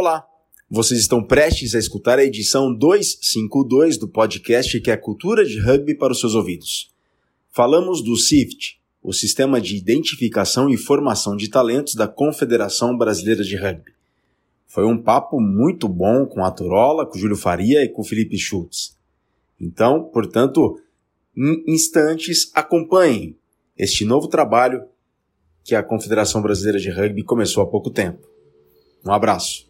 Olá, vocês estão prestes a escutar a edição 252 do podcast que é Cultura de Rugby para os seus ouvidos. Falamos do SIFT, o Sistema de Identificação e Formação de Talentos da Confederação Brasileira de Rugby. Foi um papo muito bom com a Turola, com o Júlio Faria e com o Felipe Schultz. Então, portanto, em instantes, acompanhem este novo trabalho que a Confederação Brasileira de Rugby começou há pouco tempo. Um abraço.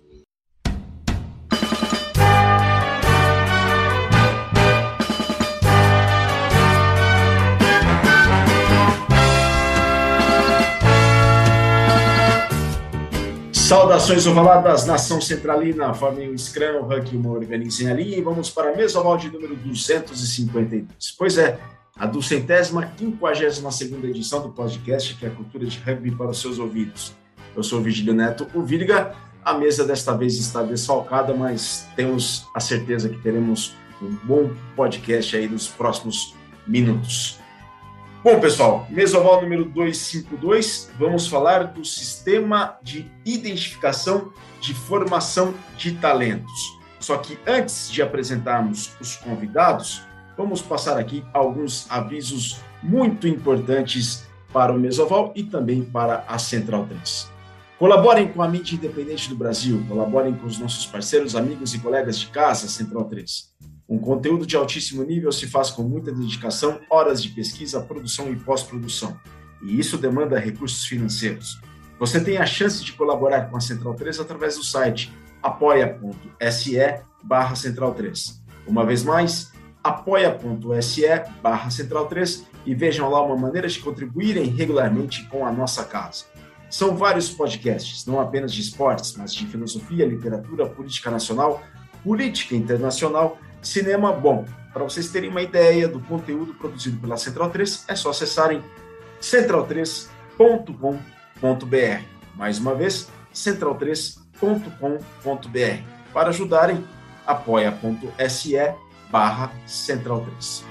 Saudações ovaladas, nação centralina, um scrum, ranking uma organizem ali e vamos para a mesoval de número 252. Pois é, a duzentésima, quinquagésima segunda edição do podcast, que é a cultura de rugby para os seus ouvidos. Eu sou o Vigílio Neto, o Virga. A mesa desta vez está desfalcada, mas temos a certeza que teremos um bom podcast aí nos próximos minutos. Bom, pessoal, mesoval número 252, vamos falar do sistema de identificação de formação de talentos. Só que antes de apresentarmos os convidados, vamos passar aqui alguns avisos muito importantes para o Mesoval e também para a Central 3. Colaborem com a mídia independente do Brasil, colaborem com os nossos parceiros, amigos e colegas de casa, Central 3. Um conteúdo de altíssimo nível se faz com muita dedicação, horas de pesquisa, produção e pós-produção. E isso demanda recursos financeiros. Você tem a chance de colaborar com a Central 3 através do site apoia.se barra Central 3. Uma vez mais, apoia.se barra Central 3 e vejam lá uma maneira de contribuírem regularmente com a nossa casa. São vários podcasts, não apenas de esportes, mas de filosofia, literatura, política nacional, política internacional Cinema Bom. Para vocês terem uma ideia do conteúdo produzido pela Central 3, é só acessarem central3.com.br. Mais uma vez, central3.com.br. Para ajudarem, apoia.se barra central3.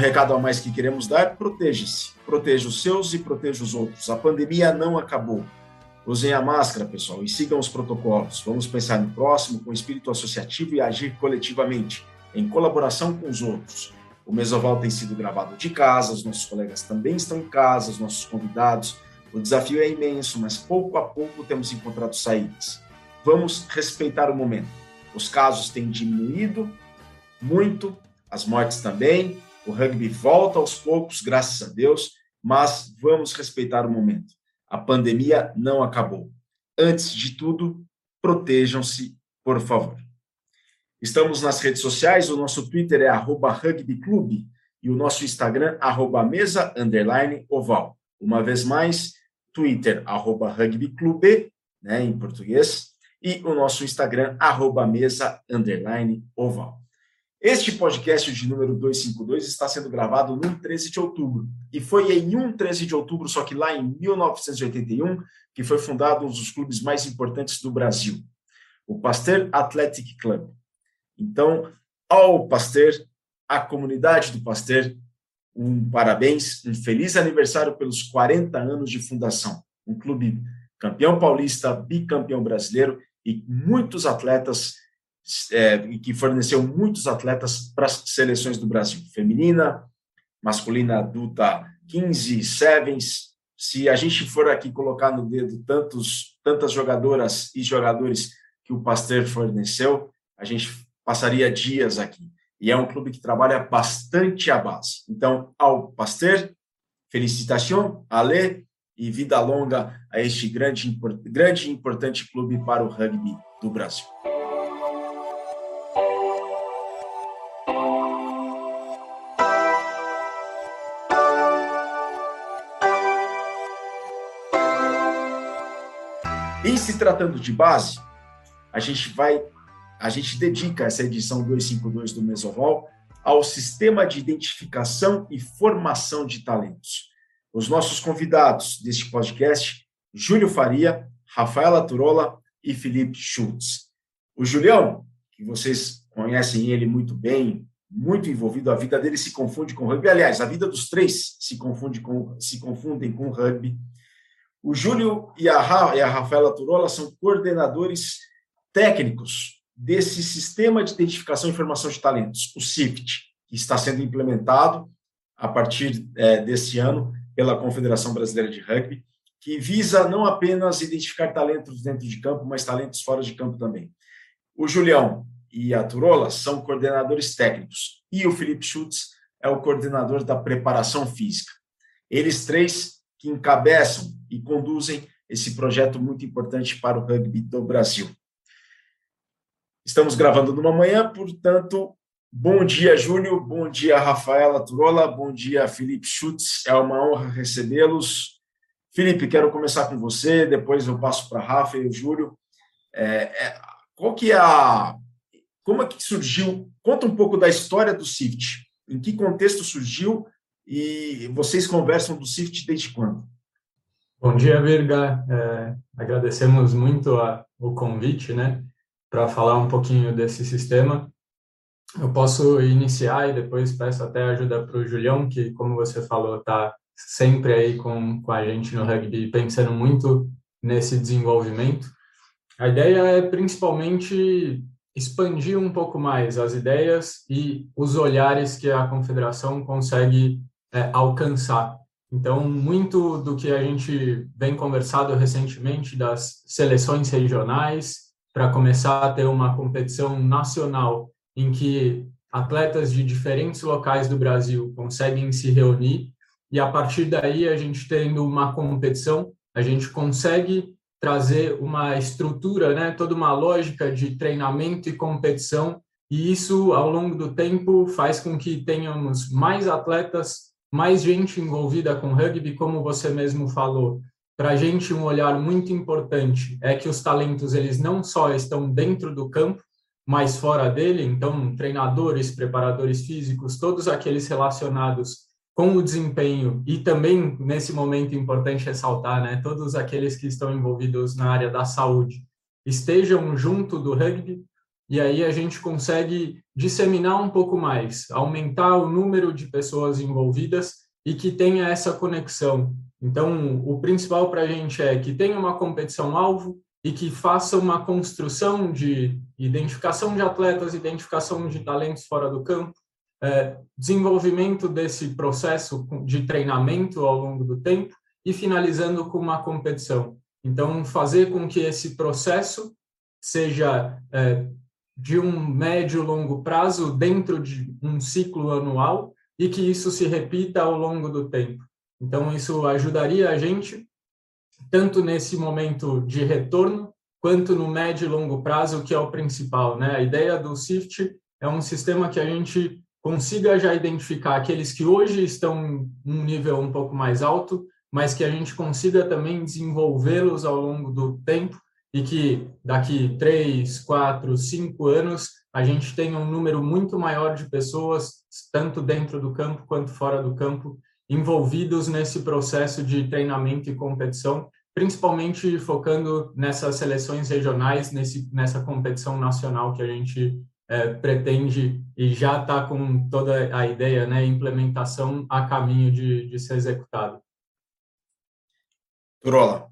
Recado a mais que queremos dar: proteja-se. Proteja os seus e proteja os outros. A pandemia não acabou. Usem a máscara, pessoal, e sigam os protocolos. Vamos pensar no próximo com espírito associativo e agir coletivamente, em colaboração com os outros. O Mesoval tem sido gravado de casa, os nossos colegas também estão em casa, os nossos convidados. O desafio é imenso, mas pouco a pouco temos encontrado saídas. Vamos respeitar o momento. Os casos têm diminuído muito, as mortes também, o rugby volta aos poucos, graças a Deus, mas vamos respeitar o momento. A pandemia não acabou. Antes de tudo, protejam-se, por favor. Estamos nas redes sociais, o nosso Twitter é rugbyclube e o nosso Instagram, arroba mesa, underline, oval. Uma vez mais, Twitter, rugbyclube, né, em português, e o nosso Instagram, arroba mesa, underline, oval. Este podcast de número 252 está sendo gravado no 13 de outubro. E foi em um 13 de outubro, só que lá em 1981, que foi fundado um dos clubes mais importantes do Brasil, o Pasteur Athletic Club. Então, ao Pasteur, à comunidade do Pasteur, um parabéns, um feliz aniversário pelos 40 anos de fundação. Um clube campeão paulista, bicampeão brasileiro e muitos atletas é, que forneceu muitos atletas para as seleções do Brasil, feminina, masculina adulta 15, sevens. Se a gente for aqui colocar no dedo tantos, tantas jogadoras e jogadores que o Pasteur forneceu, a gente passaria dias aqui. E é um clube que trabalha bastante a base. Então, ao Pasteur, felicitação, Ale, e vida longa a este grande, grande e importante clube para o rugby do Brasil. Se tratando de base, a gente vai, a gente dedica essa edição 252 do Mesoval ao sistema de identificação e formação de talentos. Os nossos convidados deste podcast, Júlio Faria, Rafaela Turola e Felipe Schultz. O Julião, que vocês conhecem ele muito bem, muito envolvido, a vida dele se confunde com o rugby. Aliás, a vida dos três se confunde com se confundem com o rugby. O Júlio e a, Ra, e a Rafaela Turola são coordenadores técnicos desse sistema de identificação e informação de talentos, o CIFT, que está sendo implementado a partir é, desse ano pela Confederação Brasileira de Rugby, que visa não apenas identificar talentos dentro de campo, mas talentos fora de campo também. O Julião e a Turola são coordenadores técnicos e o Felipe Schutz é o coordenador da preparação física. Eles três que encabeçam e conduzem esse projeto muito importante para o rugby do Brasil. Estamos gravando numa manhã, portanto, bom dia, Júlio, bom dia, Rafaela Turola, bom dia, Felipe Schutz. É uma honra recebê-los. Felipe, quero começar com você, depois eu passo para Rafa e o Júlio. É, é, qual que é a... Como é que surgiu? Conta um pouco da história do SIFT. Em que contexto surgiu e vocês conversam do SIFT desde quando? Bom dia, Virga. É, agradecemos muito a, o convite, né, para falar um pouquinho desse sistema. Eu posso iniciar e depois peço até ajuda para o Julião, que, como você falou, está sempre aí com, com a gente no rugby, pensando muito nesse desenvolvimento. A ideia é principalmente expandir um pouco mais as ideias e os olhares que a confederação consegue é, alcançar então, muito do que a gente vem conversado recentemente das seleções regionais, para começar a ter uma competição nacional em que atletas de diferentes locais do Brasil conseguem se reunir e a partir daí a gente tendo uma competição, a gente consegue trazer uma estrutura, né, toda uma lógica de treinamento e competição, e isso ao longo do tempo faz com que tenhamos mais atletas mais gente envolvida com rugby, como você mesmo falou. Para a gente, um olhar muito importante é que os talentos eles não só estão dentro do campo, mas fora dele. Então, treinadores, preparadores físicos, todos aqueles relacionados com o desempenho e também nesse momento importante ressaltar, né, todos aqueles que estão envolvidos na área da saúde estejam junto do rugby e aí a gente consegue disseminar um pouco mais, aumentar o número de pessoas envolvidas e que tenha essa conexão. Então, o principal para a gente é que tenha uma competição-alvo e que faça uma construção de identificação de atletas, identificação de talentos fora do campo, é, desenvolvimento desse processo de treinamento ao longo do tempo e finalizando com uma competição. Então, fazer com que esse processo seja é, de um médio longo prazo dentro de um ciclo anual e que isso se repita ao longo do tempo. Então, isso ajudaria a gente, tanto nesse momento de retorno, quanto no médio e longo prazo, que é o principal. Né? A ideia do SIFT é um sistema que a gente consiga já identificar aqueles que hoje estão em um nível um pouco mais alto, mas que a gente consiga também desenvolvê-los ao longo do tempo e que daqui três, quatro, cinco anos a gente tenha um número muito maior de pessoas, tanto dentro do campo quanto fora do campo, envolvidos nesse processo de treinamento e competição, principalmente focando nessas seleções regionais, nesse, nessa competição nacional que a gente é, pretende e já está com toda a ideia, né, implementação a caminho de, de ser executado. Turola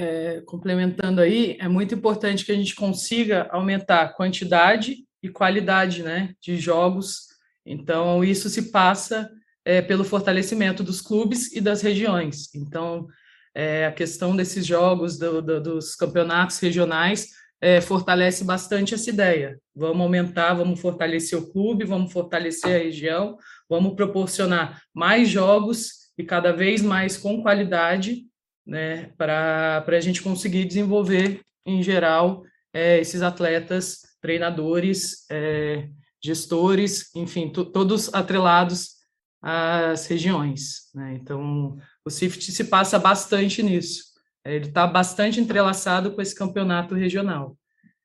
é, complementando aí, é muito importante que a gente consiga aumentar a quantidade e qualidade né, de jogos. Então, isso se passa é, pelo fortalecimento dos clubes e das regiões. Então, é, a questão desses jogos, do, do, dos campeonatos regionais, é, fortalece bastante essa ideia. Vamos aumentar, vamos fortalecer o clube, vamos fortalecer a região, vamos proporcionar mais jogos e cada vez mais com qualidade né, para a gente conseguir desenvolver, em geral, é, esses atletas, treinadores, é, gestores, enfim, todos atrelados às regiões. Né? Então, o CIFT se passa bastante nisso. Ele está bastante entrelaçado com esse campeonato regional.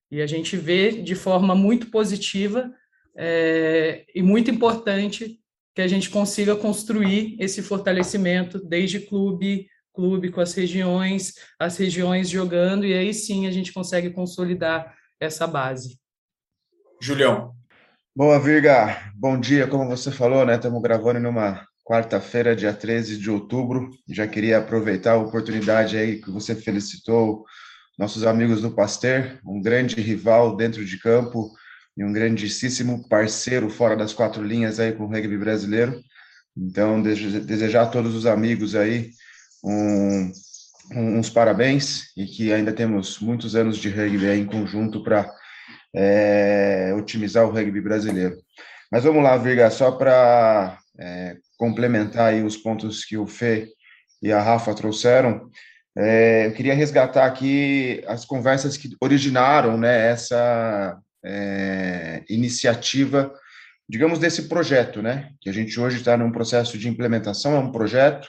E a gente vê de forma muito positiva é, e muito importante que a gente consiga construir esse fortalecimento desde clube, clube com as regiões, as regiões jogando, e aí sim a gente consegue consolidar essa base. Julião. Boa, Virga. Bom dia, como você falou, né? Estamos gravando numa quarta-feira, dia 13 de outubro. Já queria aproveitar a oportunidade aí que você felicitou nossos amigos do Pasteur, um grande rival dentro de campo e um grandíssimo parceiro fora das quatro linhas aí com o rugby brasileiro. Então, desejar a todos os amigos aí um, uns parabéns e que ainda temos muitos anos de rugby em conjunto para é, otimizar o rugby brasileiro. Mas vamos lá, Virga, só para é, complementar aí os pontos que o Fê e a Rafa trouxeram, é, eu queria resgatar aqui as conversas que originaram né, essa é, iniciativa, digamos, desse projeto, né? Que a gente hoje está num processo de implementação, é um projeto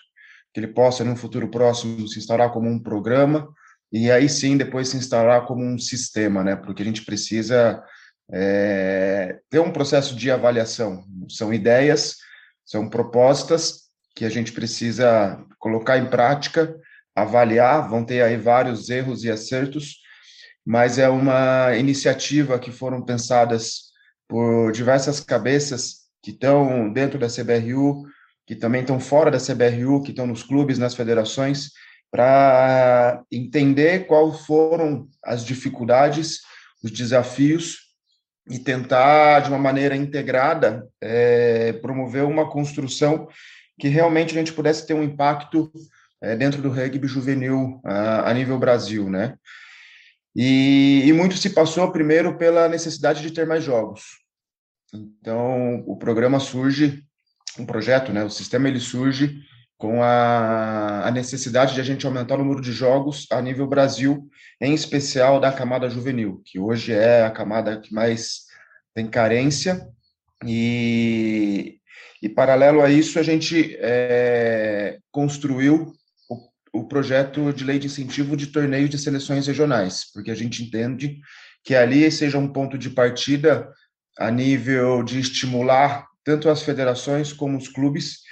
que ele possa, no futuro próximo, se instaurar como um programa, e aí sim depois se instalar como um sistema, né? Porque a gente precisa é, ter um processo de avaliação. São ideias, são propostas que a gente precisa colocar em prática, avaliar, vão ter aí vários erros e acertos, mas é uma iniciativa que foram pensadas por diversas cabeças que estão dentro da CBRU, que também estão fora da CBRU, que estão nos clubes, nas federações, para entender quais foram as dificuldades, os desafios e tentar, de uma maneira integrada, é, promover uma construção que realmente a gente pudesse ter um impacto é, dentro do rugby juvenil a, a nível Brasil, né? E, e, muito se passou primeiro pela necessidade de ter mais jogos. Então, o programa surge, um projeto, né? O sistema ele surge com a, a, necessidade de a gente aumentar o número de jogos a nível Brasil, em especial da camada juvenil, que hoje é a camada que mais tem carência, e, e paralelo a isso, a gente é, construiu o, o projeto de lei de incentivo de torneio de seleções regionais, porque a gente entende que ali seja um ponto de partida a nível de estimular tanto as federações como os clubes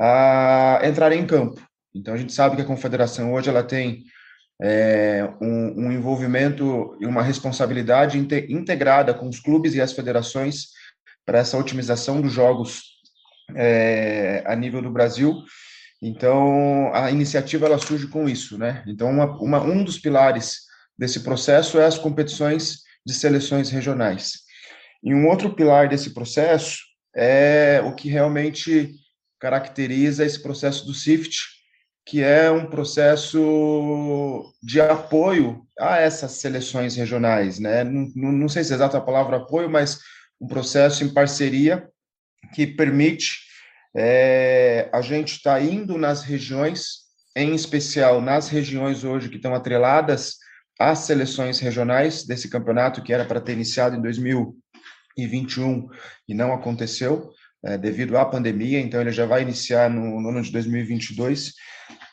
a entrar em campo. Então, a gente sabe que a confederação hoje ela tem é, um, um, envolvimento e uma responsabilidade integrada com os clubes e as federações para essa otimização dos jogos é, a nível do Brasil. Então, a iniciativa ela surge com isso, né? Então, uma, uma, um dos pilares desse processo é as competições de seleções regionais. E um outro pilar desse processo é o que realmente caracteriza esse processo do SIFT, que é um processo de apoio a essas seleções regionais, né? Não, não, sei se é exata a palavra apoio, mas um processo em parceria que permite é, a gente estar tá indo nas regiões, em especial nas regiões hoje que estão atreladas às seleções regionais desse campeonato que era para ter iniciado em 2021 e não aconteceu é, devido à pandemia, então ele já vai iniciar no, no ano de 2022,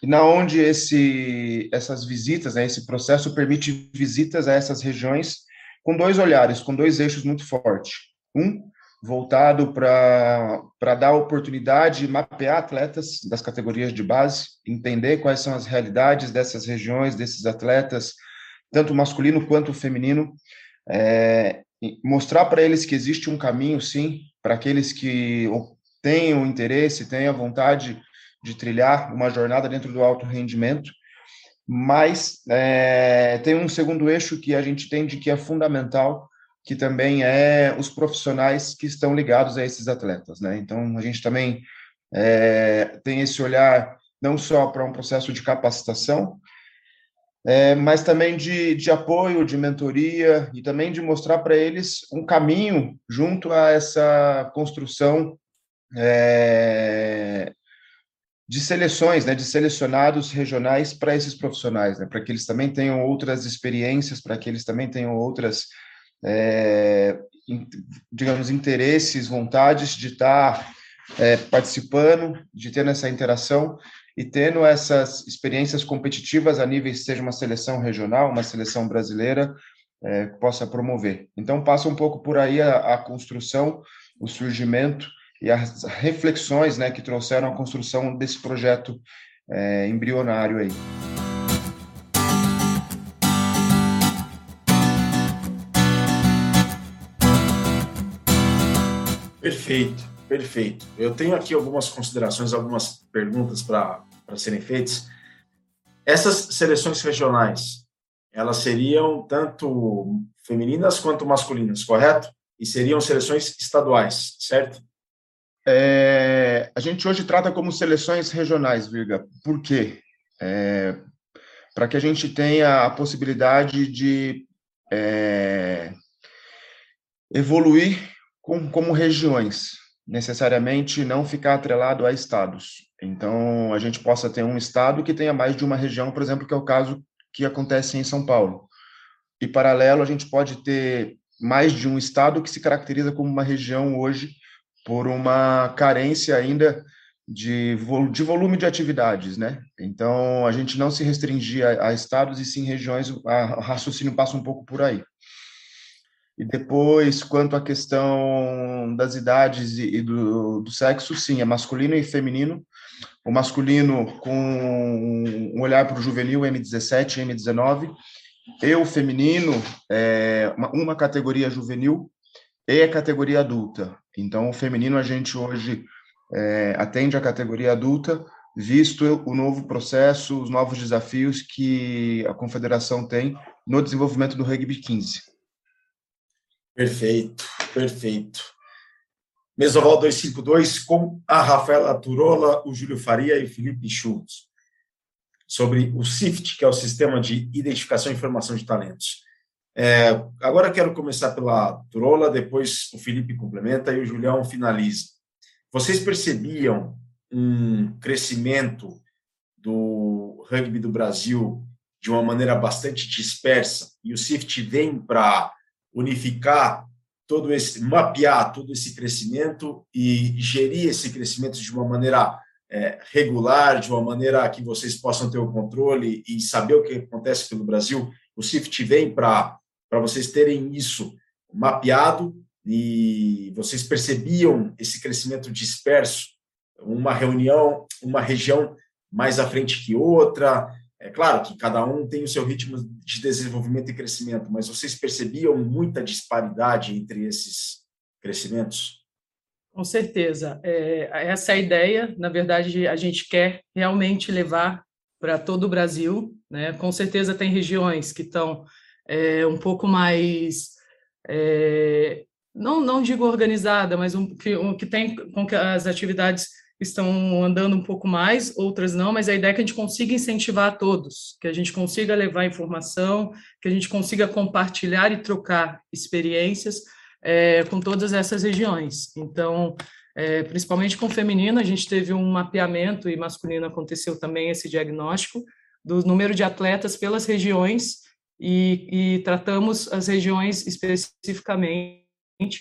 e na onde esse, essas visitas, né, esse processo permite visitas a essas regiões com dois olhares, com dois eixos muito fortes. Um, voltado para dar oportunidade de mapear atletas das categorias de base, entender quais são as realidades dessas regiões, desses atletas, tanto masculino quanto feminino, é, mostrar para eles que existe um caminho, sim, para aqueles que têm o interesse, têm a vontade de trilhar uma jornada dentro do alto rendimento, mas é, tem um segundo eixo que a gente entende que é fundamental, que também é os profissionais que estão ligados a esses atletas, né? Então a gente também é, tem esse olhar não só para um processo de capacitação, é, mas também de, de apoio, de mentoria e também de mostrar para eles um caminho junto a essa construção é, de seleções, né, de selecionados regionais para esses profissionais, né, para que eles também tenham outras experiências, para que eles também tenham outras, é, digamos, interesses, vontades de estar é, participando, de ter essa interação e tendo essas experiências competitivas a nível, seja uma seleção regional, uma seleção brasileira, é, possa promover. Então, passa um pouco por aí a, a, construção, o surgimento e as reflexões né, que trouxeram a construção desse projeto é, embrionário aí. Perfeito, perfeito. Eu tenho aqui algumas considerações, algumas perguntas para serem feitas. Essas seleções regionais, elas seriam tanto femininas quanto masculinas, correto? E seriam seleções estaduais, certo? É, a gente hoje trata como seleções regionais, Virga. Por quê? É, Para que a gente tenha a possibilidade de é, evoluir com, como regiões, necessariamente não ficar atrelado a estados. Então, a gente possa ter um estado que tenha mais de uma região, por exemplo, que é o caso que acontece em São Paulo. E, paralelo, a gente pode ter mais de um estado que se caracteriza como uma região hoje por uma carência ainda de, de volume de atividades, né? Então, a gente não se restringir a, a estados e sim regiões, o raciocínio passa um pouco por aí. E depois, quanto à questão das idades e, e do, do, sexo, sim, é masculino e feminino. O masculino com um olhar para o juvenil M17, M19, e o feminino é uma, categoria juvenil e a categoria adulta. Então, o feminino a gente hoje é, atende a categoria adulta, visto o novo processo, os novos desafios que a confederação tem no desenvolvimento do rugby 15. Perfeito, perfeito. Mesoval 252 com a Rafaela Turola, o Júlio Faria e o Felipe Schultz. Sobre o SIFT, que é o Sistema de Identificação e Informação de Talentos. É, agora quero começar pela Turola, depois o Felipe complementa e o Julião finaliza. Vocês percebiam um crescimento do rugby do Brasil de uma maneira bastante dispersa e o SIFT vem para unificar todo esse, mapear todo esse crescimento e gerir esse crescimento de uma maneira é, regular, de uma maneira que vocês possam ter o controle e saber o que acontece pelo Brasil. O CIFT vem para vocês terem isso mapeado e vocês percebiam esse crescimento disperso, uma reunião, uma região mais à frente que outra, é claro que cada um tem o seu ritmo de desenvolvimento e crescimento, mas vocês percebiam muita disparidade entre esses crescimentos? Com certeza. É, essa é a ideia. Na verdade, a gente quer realmente levar para todo o Brasil. Né? Com certeza, tem regiões que estão é, um pouco mais. É, não, não digo organizada, mas um, que, um, que tem com que as atividades estão andando um pouco mais, outras não, mas a ideia é que a gente consiga incentivar a todos, que a gente consiga levar informação, que a gente consiga compartilhar e trocar experiências é, com todas essas regiões. Então, é, principalmente com feminino, a gente teve um mapeamento, e masculino aconteceu também esse diagnóstico, do número de atletas pelas regiões, e, e tratamos as regiões especificamente,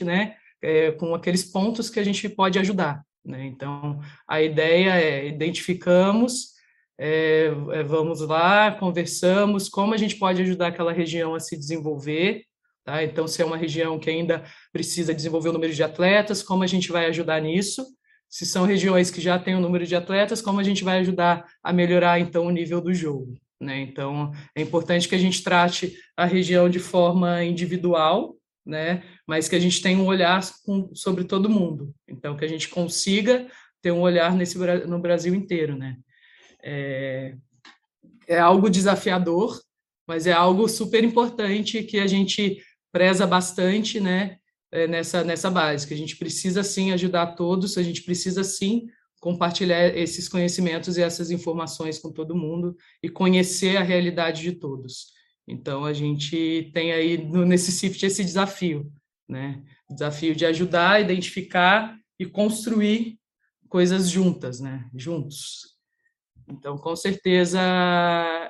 né, é, com aqueles pontos que a gente pode ajudar. Né? Então, a ideia é identificamos, é, é, vamos lá, conversamos, como a gente pode ajudar aquela região a se desenvolver, tá? Então, se é uma região que ainda precisa desenvolver o número de atletas, como a gente vai ajudar nisso? Se são regiões que já têm o número de atletas, como a gente vai ajudar a melhorar, então, o nível do jogo? Né? Então, é importante que a gente trate a região de forma individual, né? Mas que a gente tenha um olhar com, sobre todo mundo. Então, que a gente consiga ter um olhar nesse no Brasil inteiro, né? É, é algo desafiador, mas é algo super importante que a gente preza bastante, né? É, nessa nessa base, que a gente precisa sim ajudar todos, a gente precisa sim compartilhar esses conhecimentos e essas informações com todo mundo e conhecer a realidade de todos. Então, a gente tem aí no, nesse CIFT esse desafio, né? Desafio de ajudar identificar e construir coisas juntas, né? Juntos. Então, com certeza,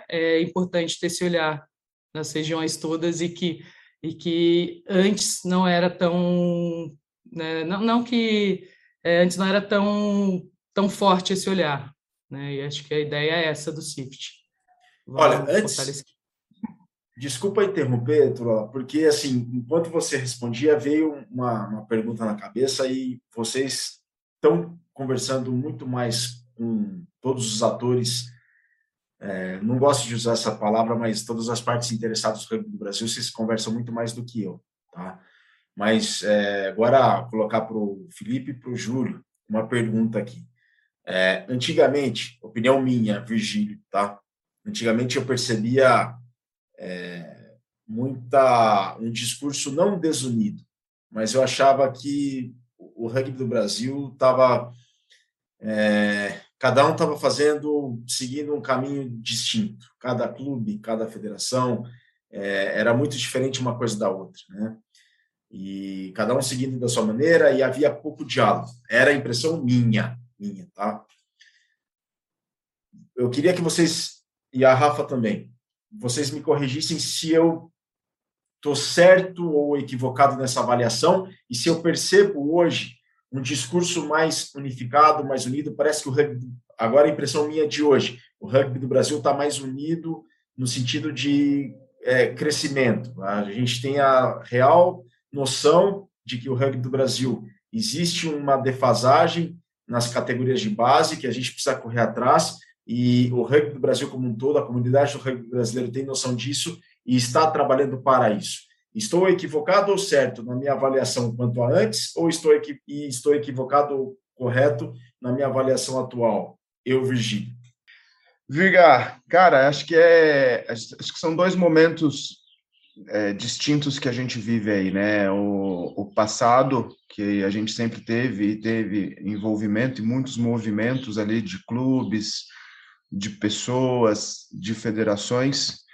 é importante ter esse olhar nas regiões todas e que, e que antes não era tão... Né? Não, não que é, antes não era tão, tão forte esse olhar, né? E acho que a ideia é essa do CIFT. Olha, antes, Desculpa interromper, Trola, porque assim, enquanto você respondia, veio uma, uma pergunta na cabeça e vocês estão conversando muito mais com todos os atores. É, não gosto de usar essa palavra, mas todas as partes interessadas no do Brasil, vocês conversam muito mais do que eu, tá? Mas é, agora colocar para o Felipe e para o Júlio uma pergunta aqui. É, antigamente, opinião minha, Virgílio, tá? Antigamente eu percebia é, muita um discurso não desunido, mas eu achava que o rugby do Brasil estava é, cada um estava fazendo, seguindo um caminho distinto. Cada clube, cada federação é, era muito diferente uma coisa da outra, né? E cada um seguindo da sua maneira e havia pouco diálogo. Era a impressão minha, minha, tá? Eu queria que vocês e a Rafa também, vocês me corrigissem se eu estou certo ou equivocado nessa avaliação e se eu percebo hoje um discurso mais unificado, mais unido. Parece que o rugby, agora a impressão minha de hoje, o rugby do Brasil está mais unido no sentido de é, crescimento. A gente tem a real noção de que o rugby do Brasil existe uma defasagem nas categorias de base que a gente precisa correr atrás e o rugby do Brasil como um todo, a comunidade do rugby brasileiro tem noção disso e está trabalhando para isso. Estou equivocado ou certo na minha avaliação quanto a antes, ou estou, equi estou equivocado ou correto na minha avaliação atual? Eu, Virgílio. Virga, cara, acho que é, acho que são dois momentos é, distintos que a gente vive aí, né? O, o passado que a gente sempre teve e teve envolvimento e muitos movimentos ali de clubes, de pessoas, de federações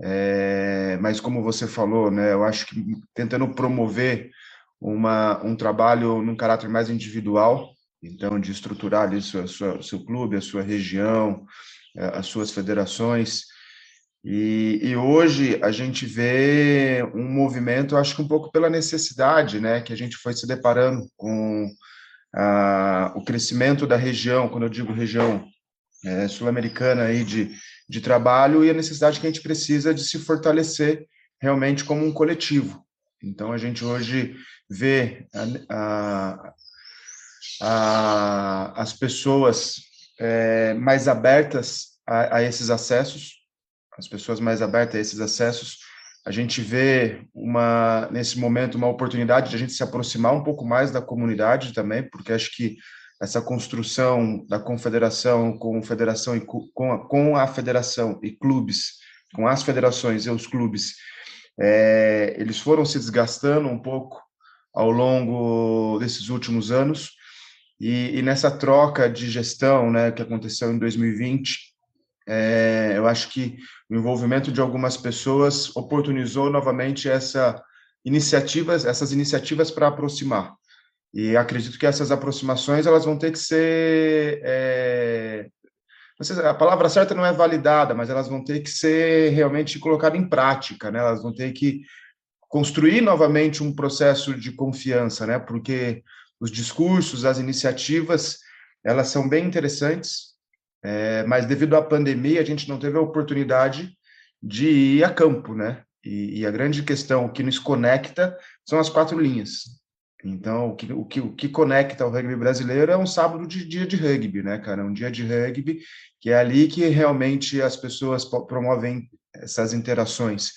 é, mas como você falou, né, eu acho que tentando promover uma, um trabalho num caráter mais individual, então de estruturar ali sua, sua, seu clube, a sua região, é, as suas federações. E, e, hoje a gente vê um movimento, acho que um pouco pela necessidade, né, que a gente foi se deparando com a, o crescimento da região, quando eu digo região é, sul-americana aí de de trabalho e a necessidade que a gente precisa de se fortalecer realmente como um coletivo. Então, a gente hoje vê a, a, a, as pessoas é, mais abertas a, esses acessos, as pessoas mais abertas a esses acessos. A gente vê uma nesse momento uma oportunidade de a gente se aproximar um pouco mais da comunidade também, porque acho que essa construção da confederação com federação e com a, com a federação e clubes, com as federações e os clubes, é, eles foram se desgastando um pouco ao longo desses últimos anos e, e nessa troca de gestão, né, que aconteceu em 2020, é, eu acho que o envolvimento de algumas pessoas oportunizou novamente essa iniciativas, essas iniciativas para aproximar. E acredito que essas aproximações elas vão ter que ser é, a palavra certa não é validada, mas elas vão ter que ser realmente colocadas em prática, né? Elas vão ter que construir novamente um processo de confiança, né? Porque os discursos, as iniciativas, elas são bem interessantes, é, mas devido à pandemia a gente não teve a oportunidade de ir a campo, né? E, e a grande questão que nos conecta são as quatro linhas. Então, o que, o, que, o que conecta o rugby brasileiro é um sábado de dia de rugby, né, cara? Um dia de rugby, que é ali que realmente as pessoas promovem essas interações.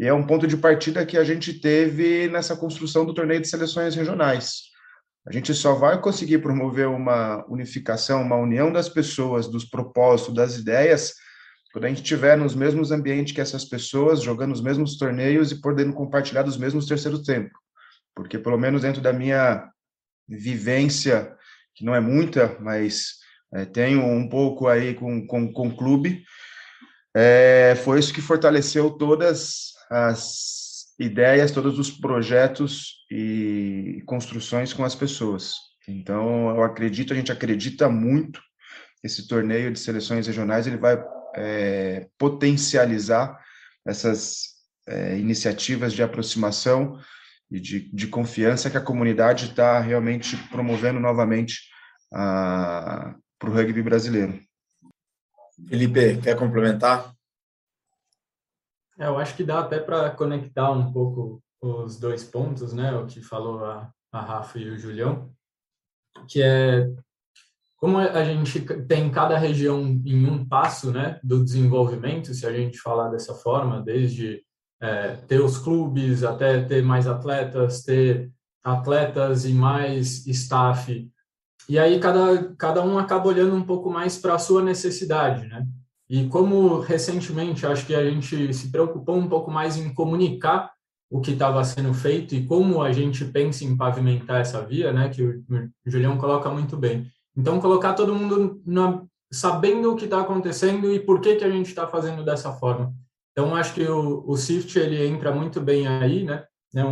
E é um ponto de partida que a gente teve nessa construção do torneio de seleções regionais. A gente só vai conseguir promover uma unificação, uma união das pessoas, dos propósitos, das ideias, quando a gente estiver nos mesmos ambientes que essas pessoas, jogando os mesmos torneios e podendo compartilhar dos mesmos terceiros tempos porque pelo menos dentro da minha vivência, que não é muita, mas é, tenho um pouco aí com, com, com o clube, é, foi isso que fortaleceu todas as ideias, todos os projetos e construções com as pessoas. Então, eu acredito, a gente acredita muito esse torneio de seleções regionais, ele vai é, potencializar essas é, iniciativas de aproximação e de, de confiança que a comunidade está realmente promovendo novamente para o rugby brasileiro. Felipe, quer complementar? É, eu acho que dá até para conectar um pouco os dois pontos, né? O que falou a, a Rafa e o Julião, que é como a gente tem cada região em um passo, né, do desenvolvimento, se a gente falar dessa forma, desde é, ter os clubes, até ter mais atletas, ter atletas e mais staff. E aí cada, cada um acaba olhando um pouco mais para a sua necessidade, né? E como recentemente acho que a gente se preocupou um pouco mais em comunicar o que estava sendo feito e como a gente pensa em pavimentar essa via, né, que o Julião coloca muito bem. Então, colocar todo mundo na, sabendo o que está acontecendo e por que, que a gente está fazendo dessa forma. Então, acho que o, o SIFT ele entra muito bem aí, né? É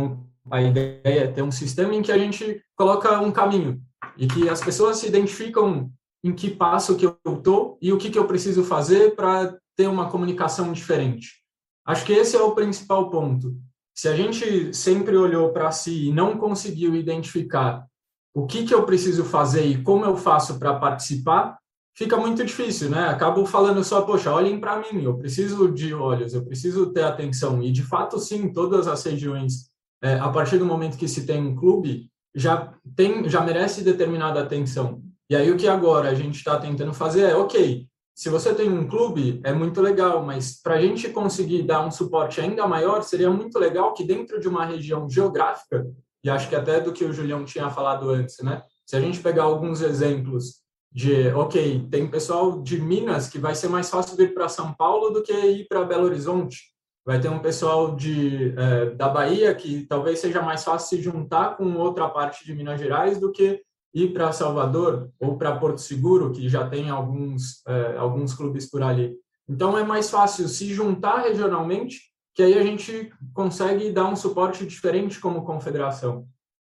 a ideia é ter um sistema em que a gente coloca um caminho e que as pessoas se identificam em que passo que eu estou e o que, que eu preciso fazer para ter uma comunicação diferente. Acho que esse é o principal ponto. Se a gente sempre olhou para si e não conseguiu identificar o que, que eu preciso fazer e como eu faço para participar, fica muito difícil, né? Acabo falando só, poxa, olhem para mim, eu preciso de olhos, eu preciso ter atenção. E, de fato, sim, todas as regiões, é, a partir do momento que se tem um clube, já, tem, já merece determinada atenção. E aí, o que agora a gente está tentando fazer é, ok, se você tem um clube, é muito legal, mas para a gente conseguir dar um suporte ainda maior, seria muito legal que dentro de uma região geográfica, e acho que até do que o Julião tinha falado antes, né? Se a gente pegar alguns exemplos de, ok, tem pessoal de Minas que vai ser mais fácil vir para São Paulo do que ir para Belo Horizonte. Vai ter um pessoal de, é, da Bahia que talvez seja mais fácil se juntar com outra parte de Minas Gerais do que ir para Salvador ou para Porto Seguro, que já tem alguns, é, alguns clubes por ali. Então, é mais fácil se juntar regionalmente, que aí a gente consegue dar um suporte diferente como confederação.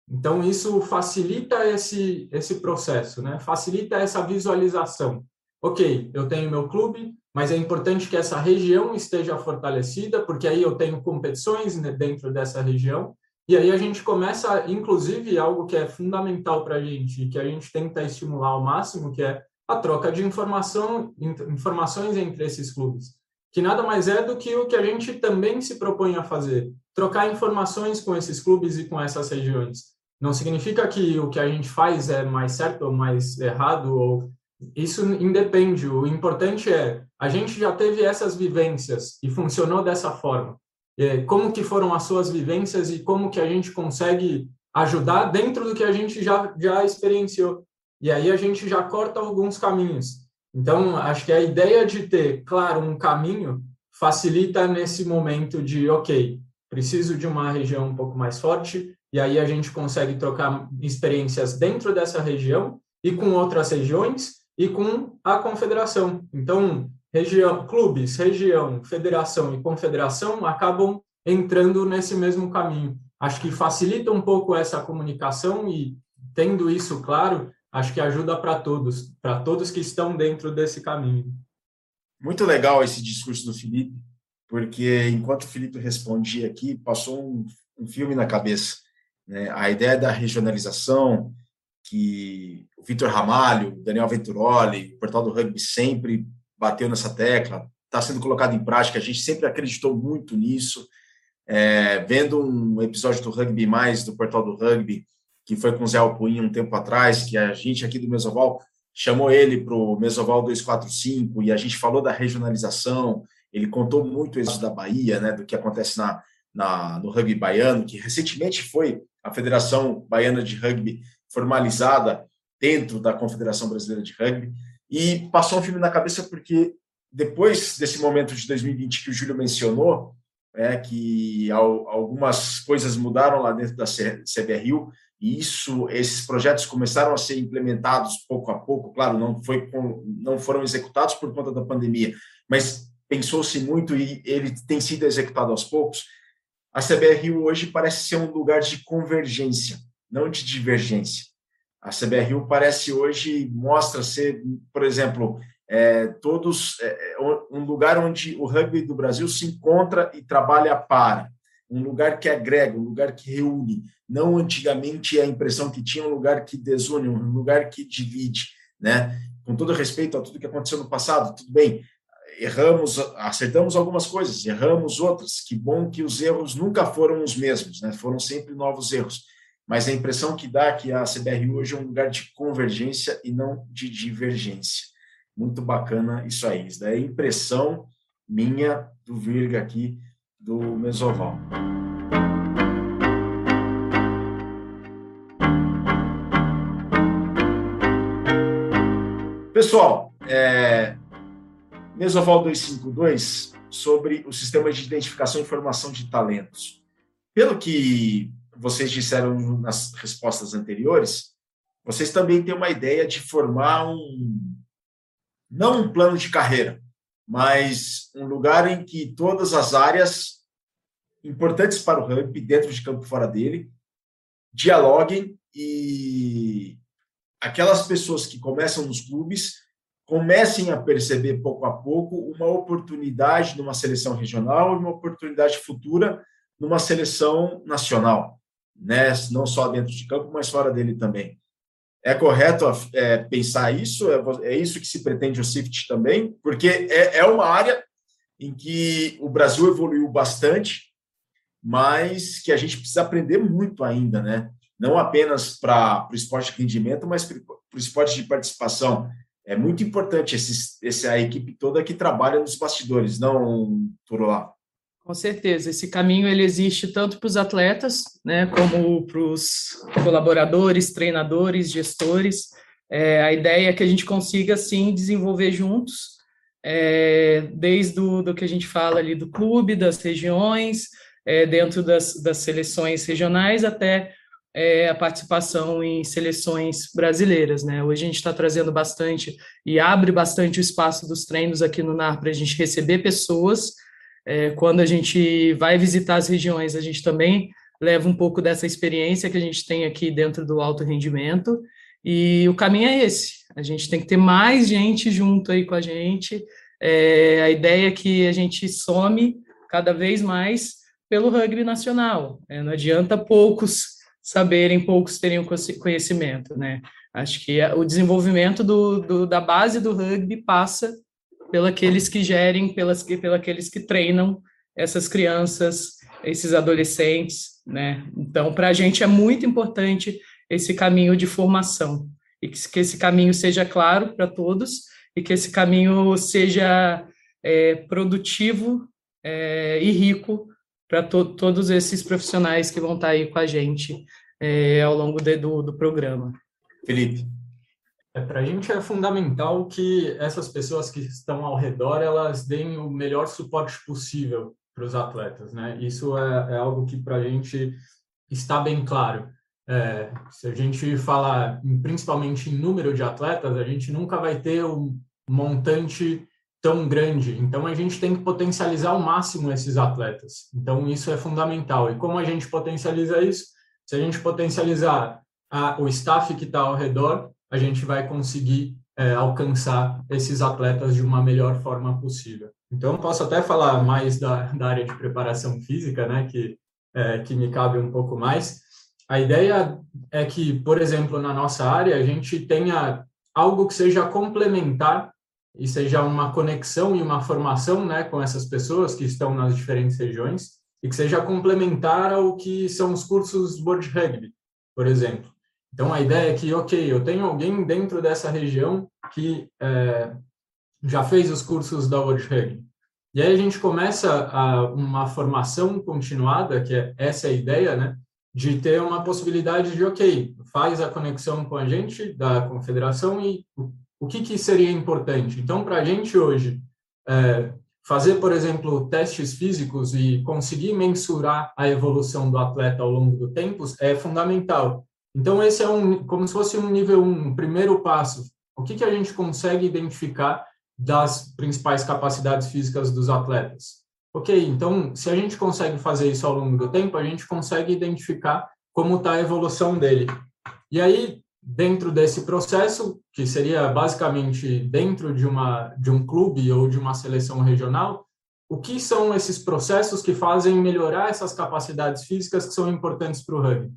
Então, isso facilita esse, esse processo, né? facilita essa visualização. Ok, eu tenho meu clube, mas é importante que essa região esteja fortalecida, porque aí eu tenho competições dentro dessa região, e aí a gente começa, inclusive, algo que é fundamental para a gente, que a gente tenta estimular ao máximo, que é a troca de informação, informações entre esses clubes, que nada mais é do que o que a gente também se propõe a fazer, trocar informações com esses clubes e com essas regiões. Não significa que o que a gente faz é mais certo ou mais errado, ou isso independe. O importante é a gente já teve essas vivências e funcionou dessa forma como que foram as suas vivências e como que a gente consegue ajudar dentro do que a gente já, já experienciou. E aí a gente já corta alguns caminhos. Então, acho que a ideia de ter, claro, um caminho facilita nesse momento de, ok, preciso de uma região um pouco mais forte, e aí a gente consegue trocar experiências dentro dessa região e com outras regiões e com a confederação. Então, região, clubes, região, federação e confederação acabam entrando nesse mesmo caminho. Acho que facilita um pouco essa comunicação e, tendo isso claro, acho que ajuda para todos, para todos que estão dentro desse caminho. Muito legal esse discurso do Felipe, porque enquanto o Felipe respondia aqui, passou um, um filme na cabeça. Né? A ideia da regionalização, que o Vitor Ramalho, o Daniel Venturoli, o Portal do Rugby sempre bateu nessa tecla, está sendo colocado em prática, a gente sempre acreditou muito nisso. É, vendo um episódio do Rugby Mais, do Portal do Rugby, que foi com o Zé Alpuin um tempo atrás, que a gente aqui do Mesoval chamou ele para o Mesoval 245 e a gente falou da regionalização, ele contou muito isso da Bahia, né, do que acontece na, na, no rugby baiano, que recentemente foi a Federação Baiana de Rugby formalizada dentro da Confederação Brasileira de Rugby. E passou um filme na cabeça porque depois desse momento de 2020 que o Júlio mencionou, é, que algumas coisas mudaram lá dentro da CBRU, e isso, esses projetos começaram a ser implementados pouco a pouco, claro, não, foi, não foram executados por conta da pandemia, mas pensou-se muito e ele tem sido executado aos poucos. A CBRU hoje parece ser um lugar de convergência, não de divergência. A CBRU parece hoje, mostra ser, por exemplo, é, todos é, é um lugar onde o rugby do Brasil se encontra e trabalha para, um lugar que agrega, um lugar que reúne, não antigamente a impressão que tinha um lugar que desune, um lugar que divide, né? Com todo respeito a tudo que aconteceu no passado, tudo bem, erramos, acertamos algumas coisas, erramos outras. Que bom que os erros nunca foram os mesmos, né? Foram sempre novos erros mas a impressão que dá é que a CBR hoje é um lugar de convergência e não de divergência. Muito bacana isso aí. Isso daí é impressão minha do Virga aqui, do Mesoval. Pessoal, é, Mesoval 252 sobre o sistema de identificação e informação de talentos. Pelo que vocês disseram nas respostas anteriores, vocês também têm uma ideia de formar um não um plano de carreira, mas um lugar em que todas as áreas importantes para o rugby, dentro de campo fora dele, dialoguem e aquelas pessoas que começam nos clubes comecem a perceber pouco a pouco uma oportunidade numa seleção regional e uma oportunidade futura numa seleção nacional, né? Não só dentro de campo, mas fora dele também. É correto é, pensar isso? É, é, isso que se pretende o CIFT também? Porque é, é uma área em que o Brasil evoluiu bastante, mas que a gente precisa aprender muito ainda, né? Não apenas para o esporte de rendimento, mas para o esporte de participação. É muito importante esse, essa equipe toda que trabalha nos bastidores, não por lá. Com certeza, esse caminho ele existe tanto para os atletas, né, como para os colaboradores, treinadores, gestores. É, a ideia é que a gente consiga sim desenvolver juntos, é, desde o do que a gente fala ali do clube, das regiões, é, dentro das, das seleções regionais, até é, a participação em seleções brasileiras. Né? Hoje a gente está trazendo bastante e abre bastante o espaço dos treinos aqui no NAR para a gente receber pessoas é, quando a gente vai visitar as regiões, a gente também leva um pouco dessa experiência que a gente tem aqui dentro do alto rendimento, e o caminho é esse. A gente tem que ter mais gente junto aí com a gente. É, a ideia é que a gente some cada vez mais pelo rugby nacional. É, não adianta poucos saberem, poucos terem conhecimento, né? Acho que o desenvolvimento do, do, da base do rugby passa pelos que gerem, pelas, pelos que treinam essas crianças, esses adolescentes, né? Então, para a gente é muito importante esse caminho de formação e que, que esse caminho seja claro para todos e que esse caminho seja é, produtivo é, e rico para to todos esses profissionais que vão estar tá aí com a gente é, ao longo de, do, do programa. Felipe. É, para a gente é fundamental que essas pessoas que estão ao redor elas deem o melhor suporte possível para os atletas, né? Isso é, é algo que para a gente está bem claro. É, se a gente falar principalmente em número de atletas, a gente nunca vai ter um montante tão grande. Então a gente tem que potencializar ao máximo esses atletas. Então isso é fundamental. E como a gente potencializa isso? Se a gente potencializar a, o staff que está ao redor, a gente vai conseguir é, alcançar esses atletas de uma melhor forma possível. Então, posso até falar mais da, da área de preparação física, né, que, é, que me cabe um pouco mais. A ideia é que, por exemplo, na nossa área, a gente tenha algo que seja complementar e seja uma conexão e uma formação né, com essas pessoas que estão nas diferentes regiões e que seja complementar ao que são os cursos World Rugby, por exemplo. Então, a ideia é que, ok, eu tenho alguém dentro dessa região que é, já fez os cursos da World Rugby. E aí a gente começa a, uma formação continuada, que é essa é a ideia, né? De ter uma possibilidade de, ok, faz a conexão com a gente da confederação e o, o que, que seria importante. Então, para a gente hoje, é, fazer, por exemplo, testes físicos e conseguir mensurar a evolução do atleta ao longo do tempo é fundamental. Então, esse é um, como se fosse um nível um, um primeiro passo. O que, que a gente consegue identificar das principais capacidades físicas dos atletas? Ok, então, se a gente consegue fazer isso ao longo do tempo, a gente consegue identificar como está a evolução dele. E aí, dentro desse processo, que seria basicamente dentro de, uma, de um clube ou de uma seleção regional, o que são esses processos que fazem melhorar essas capacidades físicas que são importantes para o rugby?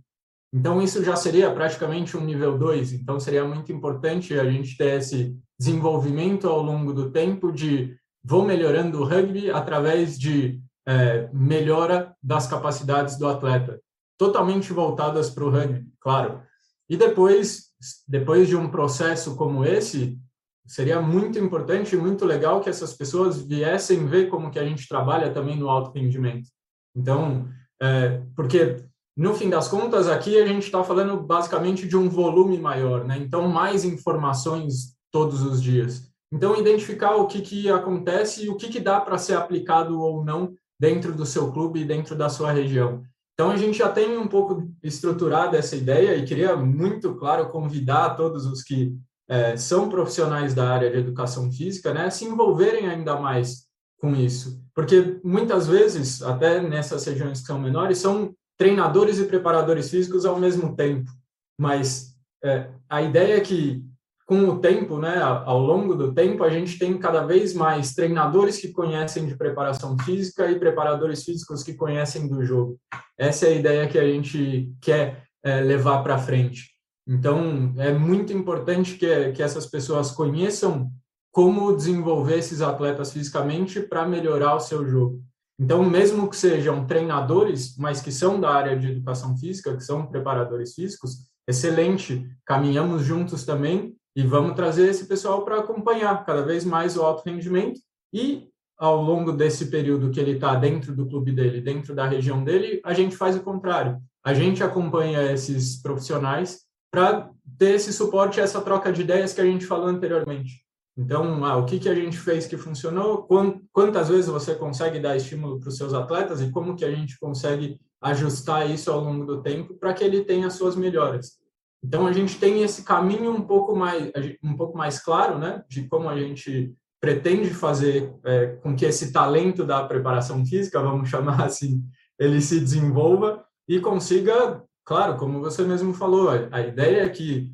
Então, isso já seria praticamente um nível 2. Então, seria muito importante a gente ter esse desenvolvimento ao longo do tempo de vou melhorando o rugby através de é, melhora das capacidades do atleta, totalmente voltadas para o rugby, claro. E depois, depois de um processo como esse, seria muito importante e muito legal que essas pessoas viessem ver como que a gente trabalha também no alto rendimento. Então, é, porque no fim das contas, aqui a gente está falando basicamente de um volume maior, né? Então, mais informações todos os dias. Então, identificar o que, que acontece e o que, que dá para ser aplicado ou não dentro do seu clube e dentro da sua região. Então, a gente já tem um pouco estruturado essa ideia e queria muito, claro, convidar todos os que é, são profissionais da área de educação física né, se envolverem ainda mais com isso. Porque muitas vezes, até nessas regiões que são menores, são treinadores e preparadores físicos ao mesmo tempo. Mas é, a ideia é que com o tempo, né, ao longo do tempo, a gente tem cada vez mais treinadores que conhecem de preparação física e preparadores físicos que conhecem do jogo. Essa é a ideia que a gente quer é, levar para frente. Então, é muito importante que, que essas pessoas conheçam como desenvolver esses atletas fisicamente para melhorar o seu jogo. Então, mesmo que sejam treinadores, mas que são da área de educação física, que são preparadores físicos, excelente, caminhamos juntos também e vamos trazer esse pessoal para acompanhar cada vez mais o alto rendimento e ao longo desse período que ele está dentro do clube dele, dentro da região dele, a gente faz o contrário. A gente acompanha esses profissionais para ter esse suporte, essa troca de ideias que a gente falou anteriormente. Então, ah, o que, que a gente fez que funcionou, quantas vezes você consegue dar estímulo para os seus atletas e como que a gente consegue ajustar isso ao longo do tempo para que ele tenha suas melhoras. Então a gente tem esse caminho um pouco mais um pouco mais claro, né, de como a gente pretende fazer é, com que esse talento da preparação física, vamos chamar assim, ele se desenvolva e consiga, claro, como você mesmo falou, a, ideia é que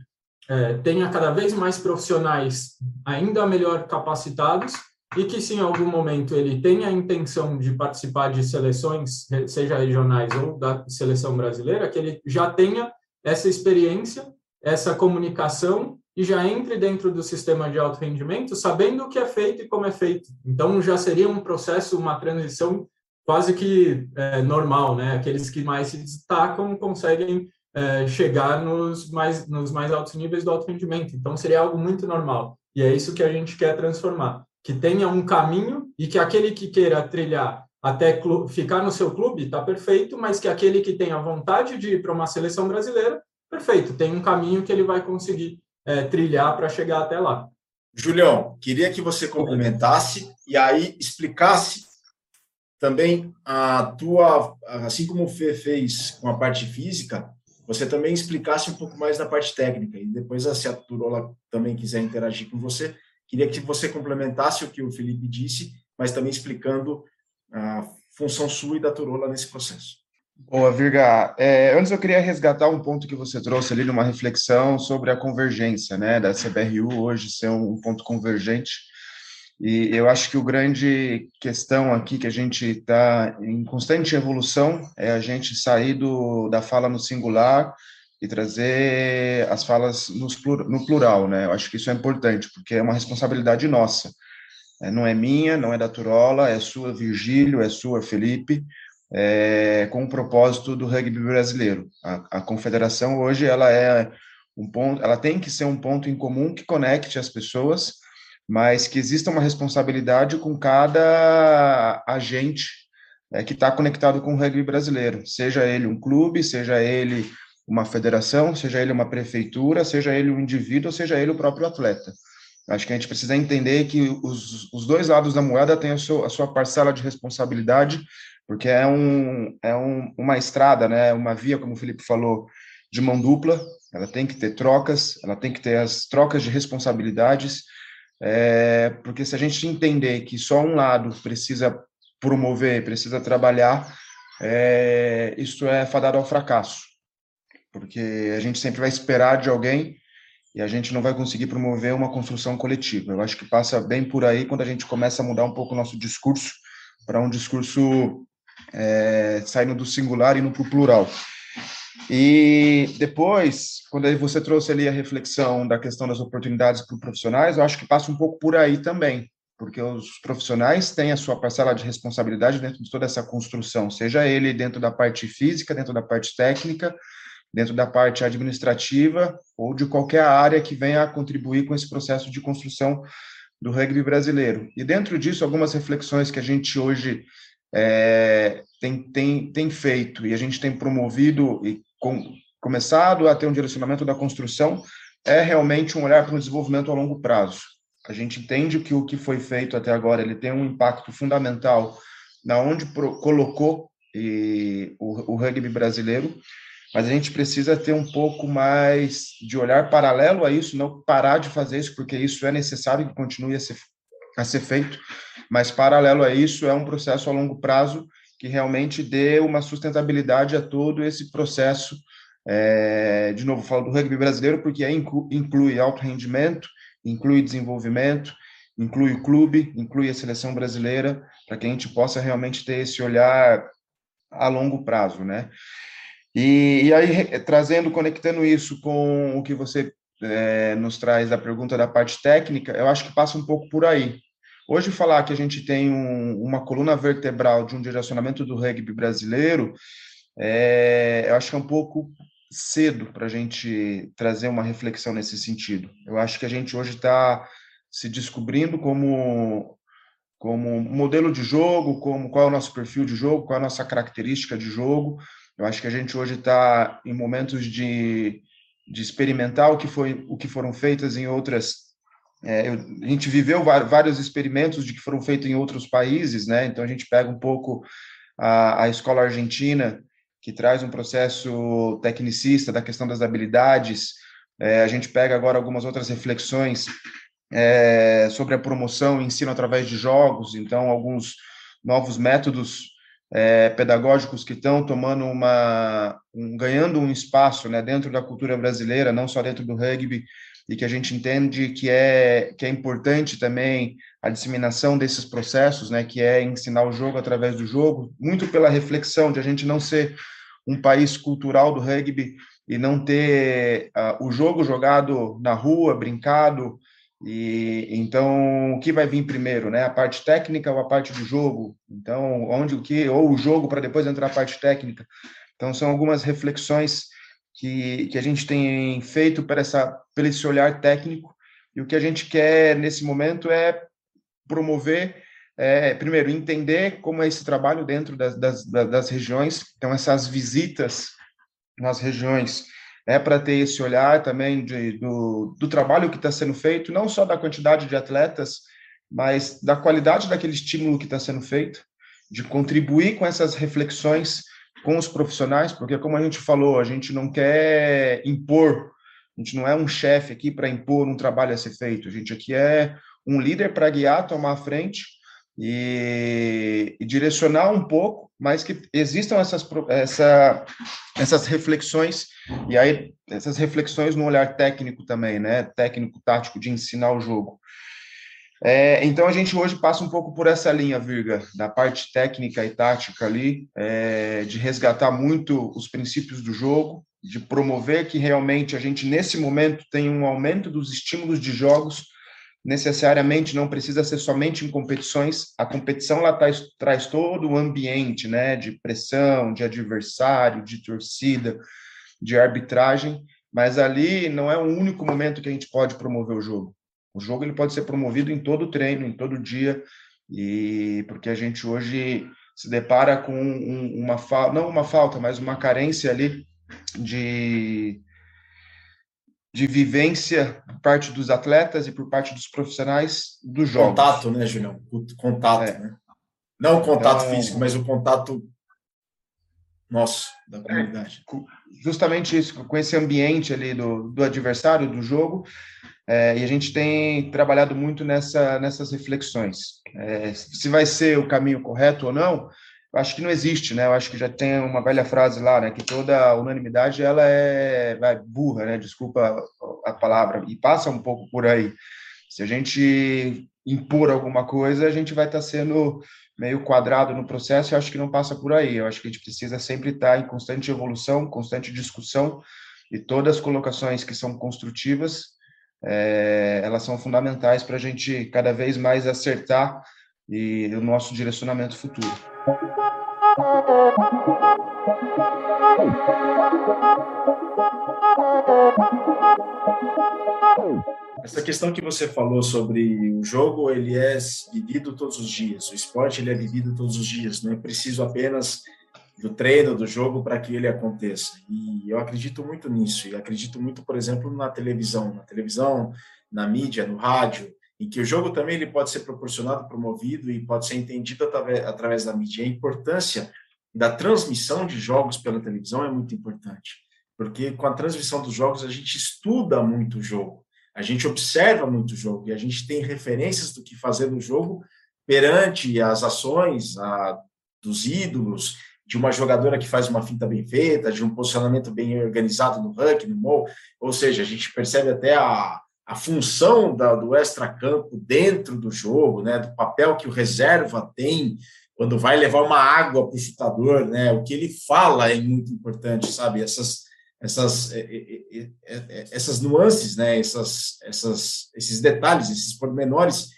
é, tenha cada vez mais profissionais ainda melhor capacitados e que se em algum momento ele tenha a intenção de participar de seleções, seja regionais ou da seleção brasileira, que ele já tenha essa experiência, essa comunicação e já entre dentro do sistema de alto rendimento sabendo o que é feito e como é feito. Então já seria um processo, uma transição quase que é, normal, né? Aqueles que mais se destacam conseguem é, chegar nos mais nos mais altos níveis do alto rendimento. Então seria algo muito normal. E é isso que a gente quer transformar, que tenha um caminho e que aquele que queira trilhar até ficar no seu clube, está perfeito, mas que aquele que tem a vontade de ir para uma seleção brasileira, perfeito, tem um caminho que ele vai conseguir é, trilhar para chegar até lá. Julião, queria que você complementasse e aí explicasse também a tua, assim como o Fê fez com a parte física, você também explicasse um pouco mais da parte técnica. E depois, se a Turola também quiser interagir com você, queria que você complementasse o que o Felipe disse, mas também explicando a função sua e da Turola nesse processo. Boa, Virga. É, antes eu queria resgatar um ponto que você trouxe ali numa reflexão sobre a convergência, né, da CBRU hoje ser um ponto convergente. E eu acho que o grande questão aqui que a gente está em constante evolução é a gente sair do, da fala no singular e trazer as falas no plural, né? Eu acho que isso é importante, porque é uma responsabilidade nossa. É, não é minha, não é da Turola, é sua, Virgílio, é sua, Felipe, é, com o propósito do rugby brasileiro. A, a, confederação hoje ela é um ponto, ela tem que ser um ponto em comum que conecte as pessoas, mas que exista uma responsabilidade com cada agente é, que está conectado com o rugby brasileiro, seja ele um clube, seja ele uma federação, seja ele uma prefeitura, seja ele um indivíduo, seja ele o próprio atleta. Acho que a gente precisa entender que os, os dois lados da moeda têm a sua, a sua parcela de responsabilidade, porque é, um, é um, uma estrada, né, uma via, como o Felipe falou, de mão dupla, ela tem que ter trocas, ela tem que ter as trocas de responsabilidades, é, porque se a gente entender que só um lado precisa promover, precisa trabalhar, é, isso é fadado ao fracasso, porque a gente sempre vai esperar de alguém e a gente não vai conseguir promover uma construção coletiva. Eu acho que passa bem por aí quando a gente começa a mudar um pouco o nosso discurso para um discurso é, saindo do singular e indo para o plural. E depois, quando você trouxe ali a reflexão da questão das oportunidades para os profissionais, eu acho que passa um pouco por aí também, porque os profissionais têm a sua parcela de responsabilidade dentro de toda essa construção, seja ele dentro da parte física, dentro da parte técnica, dentro da parte administrativa ou de qualquer área que venha a contribuir com esse processo de construção do rugby brasileiro. E dentro disso, algumas reflexões que a gente hoje é, tem, tem, tem feito e a gente tem promovido e com, começado a ter um direcionamento da construção é realmente um olhar para o desenvolvimento a longo prazo. A gente entende que o que foi feito até agora ele tem um impacto fundamental na onde pro, colocou e, o, o rugby brasileiro, mas a gente precisa ter um pouco mais de olhar paralelo a isso, não parar de fazer isso, porque isso é necessário que continue a ser, a ser feito, mas paralelo a isso é um processo a longo prazo que realmente dê uma sustentabilidade a todo esse processo. É, de novo, falo do rugby brasileiro, porque é, inclui alto rendimento, inclui desenvolvimento, inclui o clube, inclui a seleção brasileira, para que a gente possa realmente ter esse olhar a longo prazo, né? E, e aí, trazendo, conectando isso com o que você é, nos traz da pergunta da parte técnica, eu acho que passa um pouco por aí. Hoje, falar que a gente tem um, uma coluna vertebral de um direcionamento do rugby brasileiro, é, eu acho que é um pouco cedo para a gente trazer uma reflexão nesse sentido. Eu acho que a gente hoje está se descobrindo como como modelo de jogo, como qual é o nosso perfil de jogo, qual é a nossa característica de jogo. Eu acho que a gente hoje está em momentos de, de experimentar o que foi o que foram feitas em outras é, eu, a gente viveu vários experimentos de que foram feitos em outros países, né? Então a gente pega um pouco a, a escola argentina que traz um processo tecnicista da questão das habilidades. É, a gente pega agora algumas outras reflexões é, sobre a promoção e ensino através de jogos, então alguns novos métodos é, pedagógicos que estão tomando uma, um, ganhando um espaço né, dentro da cultura brasileira, não só dentro do rugby, e que a gente entende que é que é importante também a disseminação desses processos, né, que é ensinar o jogo através do jogo, muito pela reflexão de a gente não ser um país cultural do rugby e não ter uh, o jogo jogado na rua, brincado. E então o que vai vir primeiro, né? A parte técnica ou a parte do jogo? Então, onde o que ou o jogo para depois entrar a parte técnica. Então são algumas reflexões que, que a gente tem feito para essa para esse olhar técnico e o que a gente quer nesse momento é promover é, primeiro, entender como é esse trabalho dentro das, das, das regiões. Então, essas visitas nas regiões é para ter esse olhar também de, do, do trabalho que está sendo feito, não só da quantidade de atletas, mas da qualidade daquele estímulo que está sendo feito, de contribuir com essas reflexões com os profissionais, porque, como a gente falou, a gente não quer impor, a gente não é um chefe aqui para impor um trabalho a ser feito, a gente aqui é um líder para guiar, tomar a frente e, e, direcionar um pouco, mas que existam essas, essa, essas reflexões, e aí essas reflexões no olhar técnico também, né? Técnico, tático, de ensinar o jogo. É, então a gente hoje passa um pouco por essa linha, Virga, da parte técnica e tática ali, é, de resgatar muito os princípios do jogo, de promover que realmente a gente, nesse momento, tem um aumento dos estímulos de jogos necessariamente não precisa ser somente em competições. A competição lá traz, traz todo o ambiente, né, de pressão, de adversário, de torcida, de arbitragem, mas ali não é o único momento que a gente pode promover o jogo. O jogo ele pode ser promovido em todo treino, em todo dia, e porque a gente hoje se depara com um, uma falta, não uma falta, mas uma carência ali de de vivência por parte dos atletas e por parte dos profissionais dos jogos. Contato, né, Julião? O contato, é. né? Não o contato então, físico, mas o contato nosso, da comunidade. É, justamente isso, com esse ambiente ali do, do adversário, do jogo, é, e a gente tem trabalhado muito nessa, nessas reflexões. É, se vai ser o caminho correto ou não, eu acho que não existe, né? Eu acho que já tem uma velha frase lá, né? Que toda unanimidade ela é vai, burra, né? Desculpa a palavra e passa um pouco por aí. Se a gente impor alguma coisa, a gente vai estar tá sendo meio quadrado no processo. Eu acho que não passa por aí. Eu acho que a gente precisa sempre estar tá em constante evolução, constante discussão e todas as colocações que são construtivas, é, elas são fundamentais para a gente cada vez mais acertar e o nosso direcionamento futuro. Essa questão que você falou sobre o jogo, ele é vivido todos os dias. O esporte ele é vivido todos os dias. Não é preciso apenas do treino, do jogo para que ele aconteça. E eu acredito muito nisso. E acredito muito, por exemplo, na televisão, na televisão, na mídia, no rádio, em que o jogo também ele pode ser proporcionado, promovido e pode ser entendido através, através da mídia. A importância da transmissão de jogos pela televisão é muito importante, porque com a transmissão dos jogos a gente estuda muito o jogo, a gente observa muito o jogo e a gente tem referências do que fazer no jogo perante as ações a, dos ídolos, de uma jogadora que faz uma finta bem feita, de um posicionamento bem organizado no ranking, no mall, ou seja, a gente percebe até a, a função da, do extra-campo dentro do jogo, né, do papel que o reserva tem quando vai levar uma água para o chutador, né, o que ele fala é muito importante, sabe? Essas, essas, é, é, é, essas nuances, né, essas, essas, esses detalhes, esses pormenores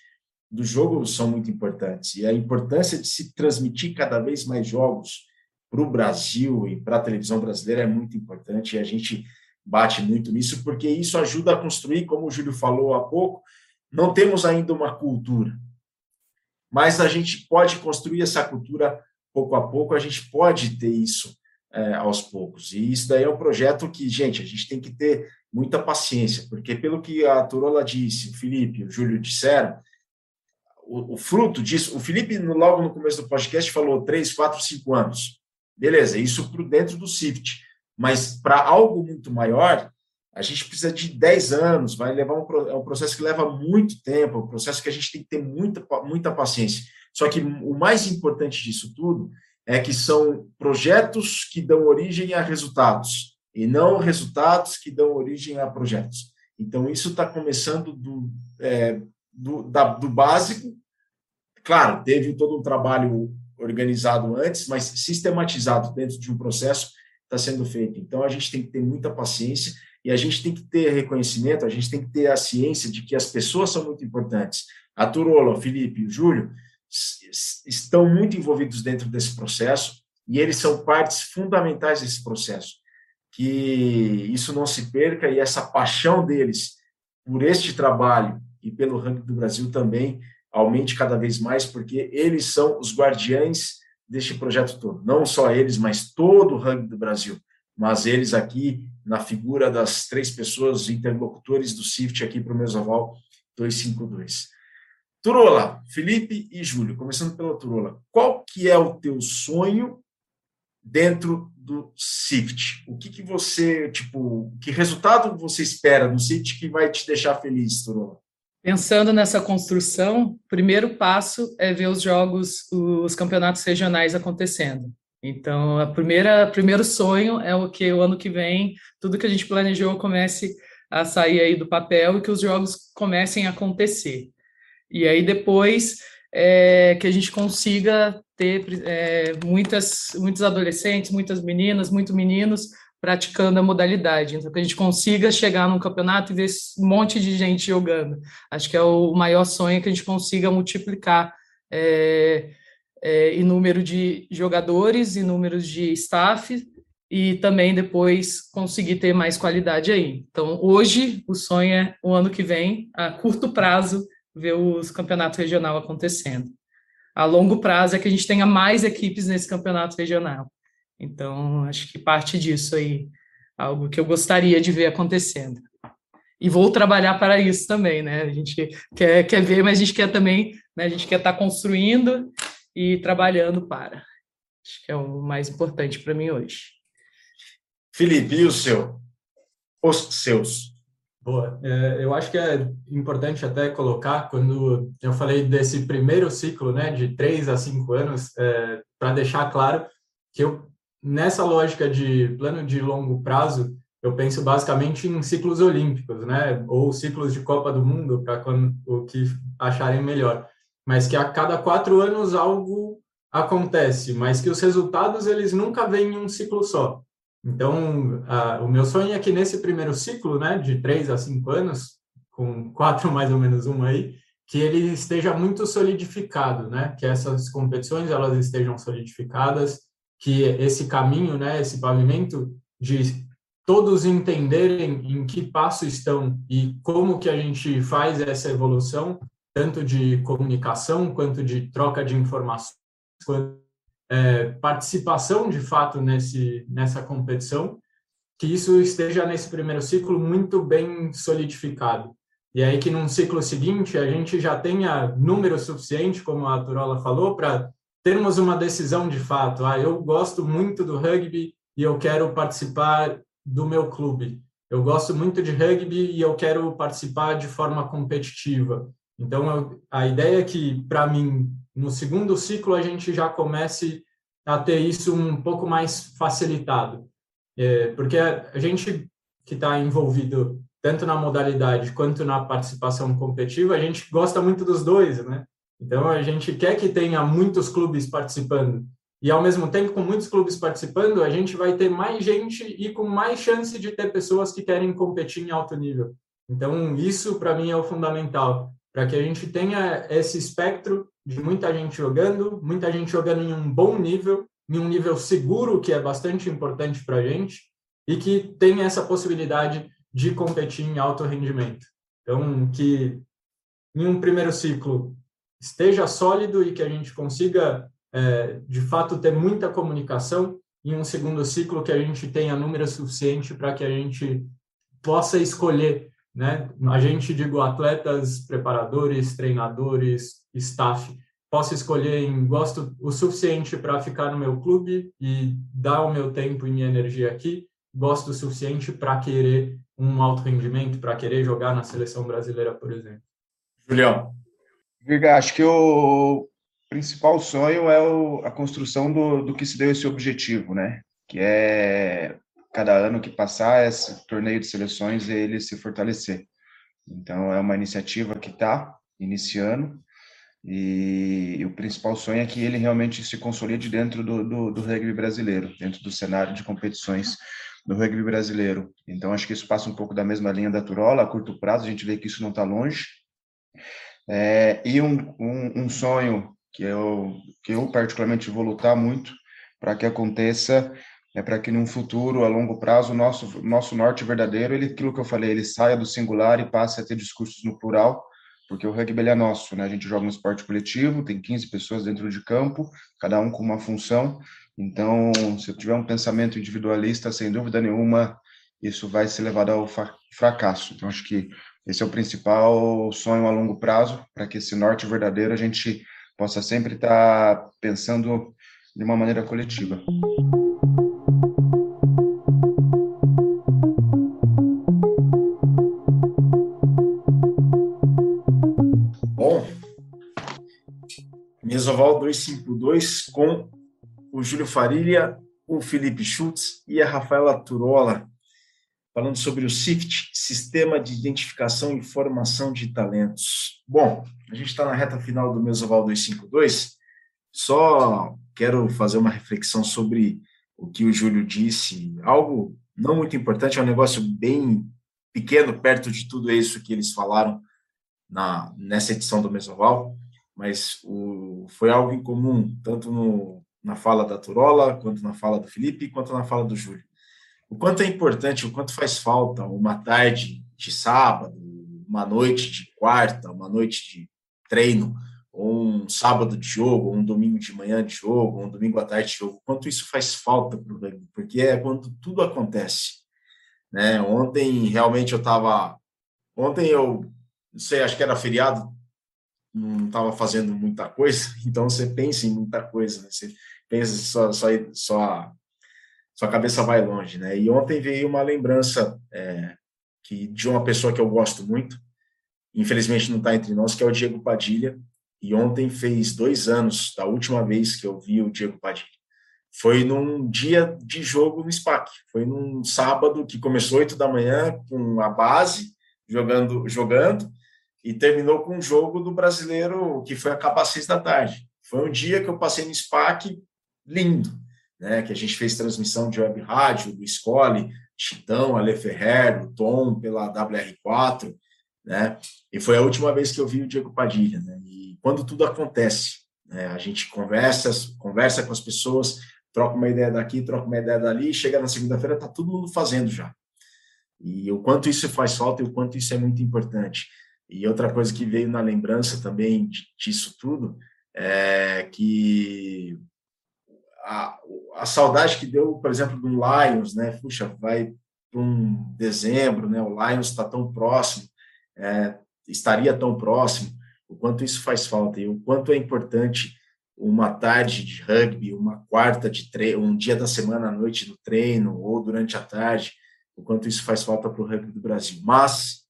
do jogo são muito importantes. E a importância de se transmitir cada vez mais jogos para o Brasil e para a televisão brasileira é muito importante. E a gente bate muito nisso, porque isso ajuda a construir, como o Júlio falou há pouco, não temos ainda uma cultura, mas a gente pode construir essa cultura pouco a pouco, a gente pode ter isso é, aos poucos. E isso daí é um projeto que, gente, a gente tem que ter muita paciência, porque pelo que a Turola disse, o Felipe, o Júlio disseram, o, o fruto disso, o Felipe, logo no começo do podcast, falou três, quatro, cinco anos. Beleza, isso dentro do SIFT. Mas para algo muito maior, a gente precisa de 10 anos, vai levar um, é um processo que leva muito tempo, é um processo que a gente tem que ter muita, muita paciência. Só que o mais importante disso tudo é que são projetos que dão origem a resultados, e não resultados que dão origem a projetos. Então, isso está começando do, é, do, da, do básico. Claro, teve todo um trabalho organizado antes, mas sistematizado dentro de um processo está sendo feito. Então, a gente tem que ter muita paciência e a gente tem que ter reconhecimento, a gente tem que ter a ciência de que as pessoas são muito importantes. A Turola, o Felipe e o Júlio estão muito envolvidos dentro desse processo e eles são partes fundamentais desse processo. Que isso não se perca e essa paixão deles por este trabalho e pelo ranking do Brasil também aumente cada vez mais, porque eles são os guardiães deste projeto todo. Não só eles, mas todo o rugby do Brasil. Mas eles aqui, na figura das três pessoas interlocutores do CIFT aqui para o Mesoval 252. Turola, Felipe e Júlio, começando pela Turola. Qual que é o teu sonho dentro do CIFT? O que, que você, tipo, que resultado você espera no CIFT que vai te deixar feliz, Turola? Pensando nessa construção, o primeiro passo é ver os jogos, os campeonatos regionais acontecendo. Então, a primeira primeiro sonho é o que o ano que vem tudo que a gente planejou comece a sair aí do papel e que os jogos comecem a acontecer. E aí depois é, que a gente consiga ter é, muitas muitos adolescentes, muitas meninas, muitos meninos praticando a modalidade. Então, que a gente consiga chegar num campeonato e ver um monte de gente jogando. Acho que é o maior sonho que a gente consiga multiplicar é, é, em número de jogadores, em números de staff, e também depois conseguir ter mais qualidade aí. Então, hoje, o sonho é o ano que vem, a curto prazo, ver os campeonatos regional acontecendo. A longo prazo é que a gente tenha mais equipes nesse campeonato regional. Então, acho que parte disso aí, algo que eu gostaria de ver acontecendo. E vou trabalhar para isso também, né? A gente quer, quer ver, mas a gente quer também, né? A gente quer estar construindo e trabalhando para. Acho que é o mais importante para mim hoje. Felipe, e o seu? Os seus? Boa. É, eu acho que é importante até colocar, quando eu falei desse primeiro ciclo, né, de três a cinco anos, é, para deixar claro que eu nessa lógica de plano de longo prazo, eu penso basicamente em ciclos olímpicos, né? Ou ciclos de Copa do Mundo, para o que acharem melhor. Mas que a cada quatro anos algo acontece, mas que os resultados eles nunca vêm em um ciclo só. Então, a, o meu sonho é que nesse primeiro ciclo, né, de três a cinco anos, com quatro mais ou menos um aí, que ele esteja muito solidificado, né? Que essas competições elas estejam solidificadas, que esse caminho, né, esse pavimento de todos entenderem em que passo estão e como que a gente faz essa evolução, tanto de comunicação quanto de troca de informações, quanto, é, participação de fato nesse nessa competição, que isso esteja nesse primeiro ciclo muito bem solidificado. E aí que num ciclo seguinte a gente já tenha número suficiente, como a Turola falou, para termos uma decisão de fato. Ah, eu gosto muito do rugby e eu quero participar do meu clube. Eu gosto muito de rugby e eu quero participar de forma competitiva. Então, eu, a ideia é que, para mim, no segundo ciclo, a gente já comece a ter isso um pouco mais facilitado. É, porque a gente que está envolvido tanto na modalidade quanto na participação competitiva, a gente gosta muito dos dois, né? Então, a gente quer que tenha muitos clubes participando. E, ao mesmo tempo, com muitos clubes participando, a gente vai ter mais gente e com mais chance de ter pessoas que querem competir em alto nível. Então, isso, para mim, é o fundamental. Para que a gente tenha esse espectro de muita gente jogando, muita gente jogando em um bom nível, em um nível seguro, que é bastante importante para a gente, e que tenha essa possibilidade de competir em alto rendimento. Então, que em um primeiro ciclo esteja sólido e que a gente consiga, é, de fato, ter muita comunicação, em um segundo ciclo que a gente tenha número suficiente para que a gente possa escolher, né? A gente, digo, atletas, preparadores, treinadores, staff, possa escolher em gosto o suficiente para ficar no meu clube e dar o meu tempo e minha energia aqui, gosto o suficiente para querer um alto rendimento, para querer jogar na seleção brasileira, por exemplo. Julião. Acho que o principal sonho é o, a construção do, do que se deu esse objetivo, né? Que é cada ano que passar esse torneio de seleções ele se fortalecer. Então é uma iniciativa que está iniciando e, e, o principal sonho é que ele realmente se consolide dentro do, do, do rugby brasileiro, dentro do cenário de competições do rugby brasileiro. Então, acho que isso passa um pouco da mesma linha da Turola, a curto prazo, a gente vê que isso não está longe. É, e um, um, um, sonho que eu, que eu particularmente vou lutar muito para que aconteça é para que num futuro, a longo prazo, nosso, nosso norte verdadeiro, ele, aquilo que eu falei, ele saia do singular e passe a ter discursos no plural, porque o rugby é nosso, né? A gente joga um esporte coletivo, tem 15 pessoas dentro de campo, cada um com uma função, então, se eu tiver um pensamento individualista, sem dúvida nenhuma, isso vai ser levado ao fracasso. Então, acho que esse é o principal sonho a longo prazo, para que esse norte verdadeiro a gente possa sempre estar pensando de uma maneira coletiva. Bom, Mesoval 252 com o Júlio Farilha, o Felipe Schultz e a Rafaela Turola, falando sobre o SIFT, Sistema de Identificação e Formação de Talentos. Bom, a gente está na reta final do Mesoval 252, só quero fazer uma reflexão sobre o que o Júlio disse, algo não muito importante, é um negócio bem pequeno perto de tudo isso que eles falaram na, nessa edição do Mesoval, mas o, foi algo em comum, tanto no na fala da Turola, quanto na fala do Felipe, quanto na fala do Júlio. O quanto é importante, o quanto faz falta uma tarde de sábado, uma noite de quarta, uma noite de treino, ou um sábado de jogo, ou um domingo de manhã de jogo, ou um domingo à tarde de jogo, quanto isso faz falta para o rugby, porque é quando tudo acontece. Né? Ontem, realmente, eu estava... Ontem eu, não sei, acho que era feriado, não estava fazendo muita coisa, então você pensa em muita coisa, né? você pensa só, só, só sua cabeça vai longe, né? E ontem veio uma lembrança é, que de uma pessoa que eu gosto muito, infelizmente não está entre nós, que é o Diego Padilha. E ontem fez dois anos da última vez que eu vi o Diego Padilha. Foi num dia de jogo no SPAC. Foi num sábado que começou oito da manhã com a base jogando, jogando e terminou com um jogo do brasileiro que foi acabar às seis da tarde. Foi um dia que eu passei no SPAC lindo, né? Que a gente fez transmissão de web rádio do Escole, Chitão, Ale Ferrer, o Tom pela WR4, né? E foi a última vez que eu vi o Diego Padilha, né? E quando tudo acontece, né? A gente conversa, conversa com as pessoas, troca uma ideia daqui, troca uma ideia dali, chega na segunda-feira, está todo mundo fazendo já. E o quanto isso faz falta e o quanto isso é muito importante. E outra coisa que veio na lembrança também disso tudo é que a, a saudade que deu, por exemplo, do Lions, né? Puxa, vai para um dezembro, né? O Lions está tão próximo, é, estaria tão próximo, o quanto isso faz falta e o quanto é importante uma tarde de rugby, uma quarta de treino, um dia da semana à noite do treino ou durante a tarde, o quanto isso faz falta para o rugby do Brasil. Mas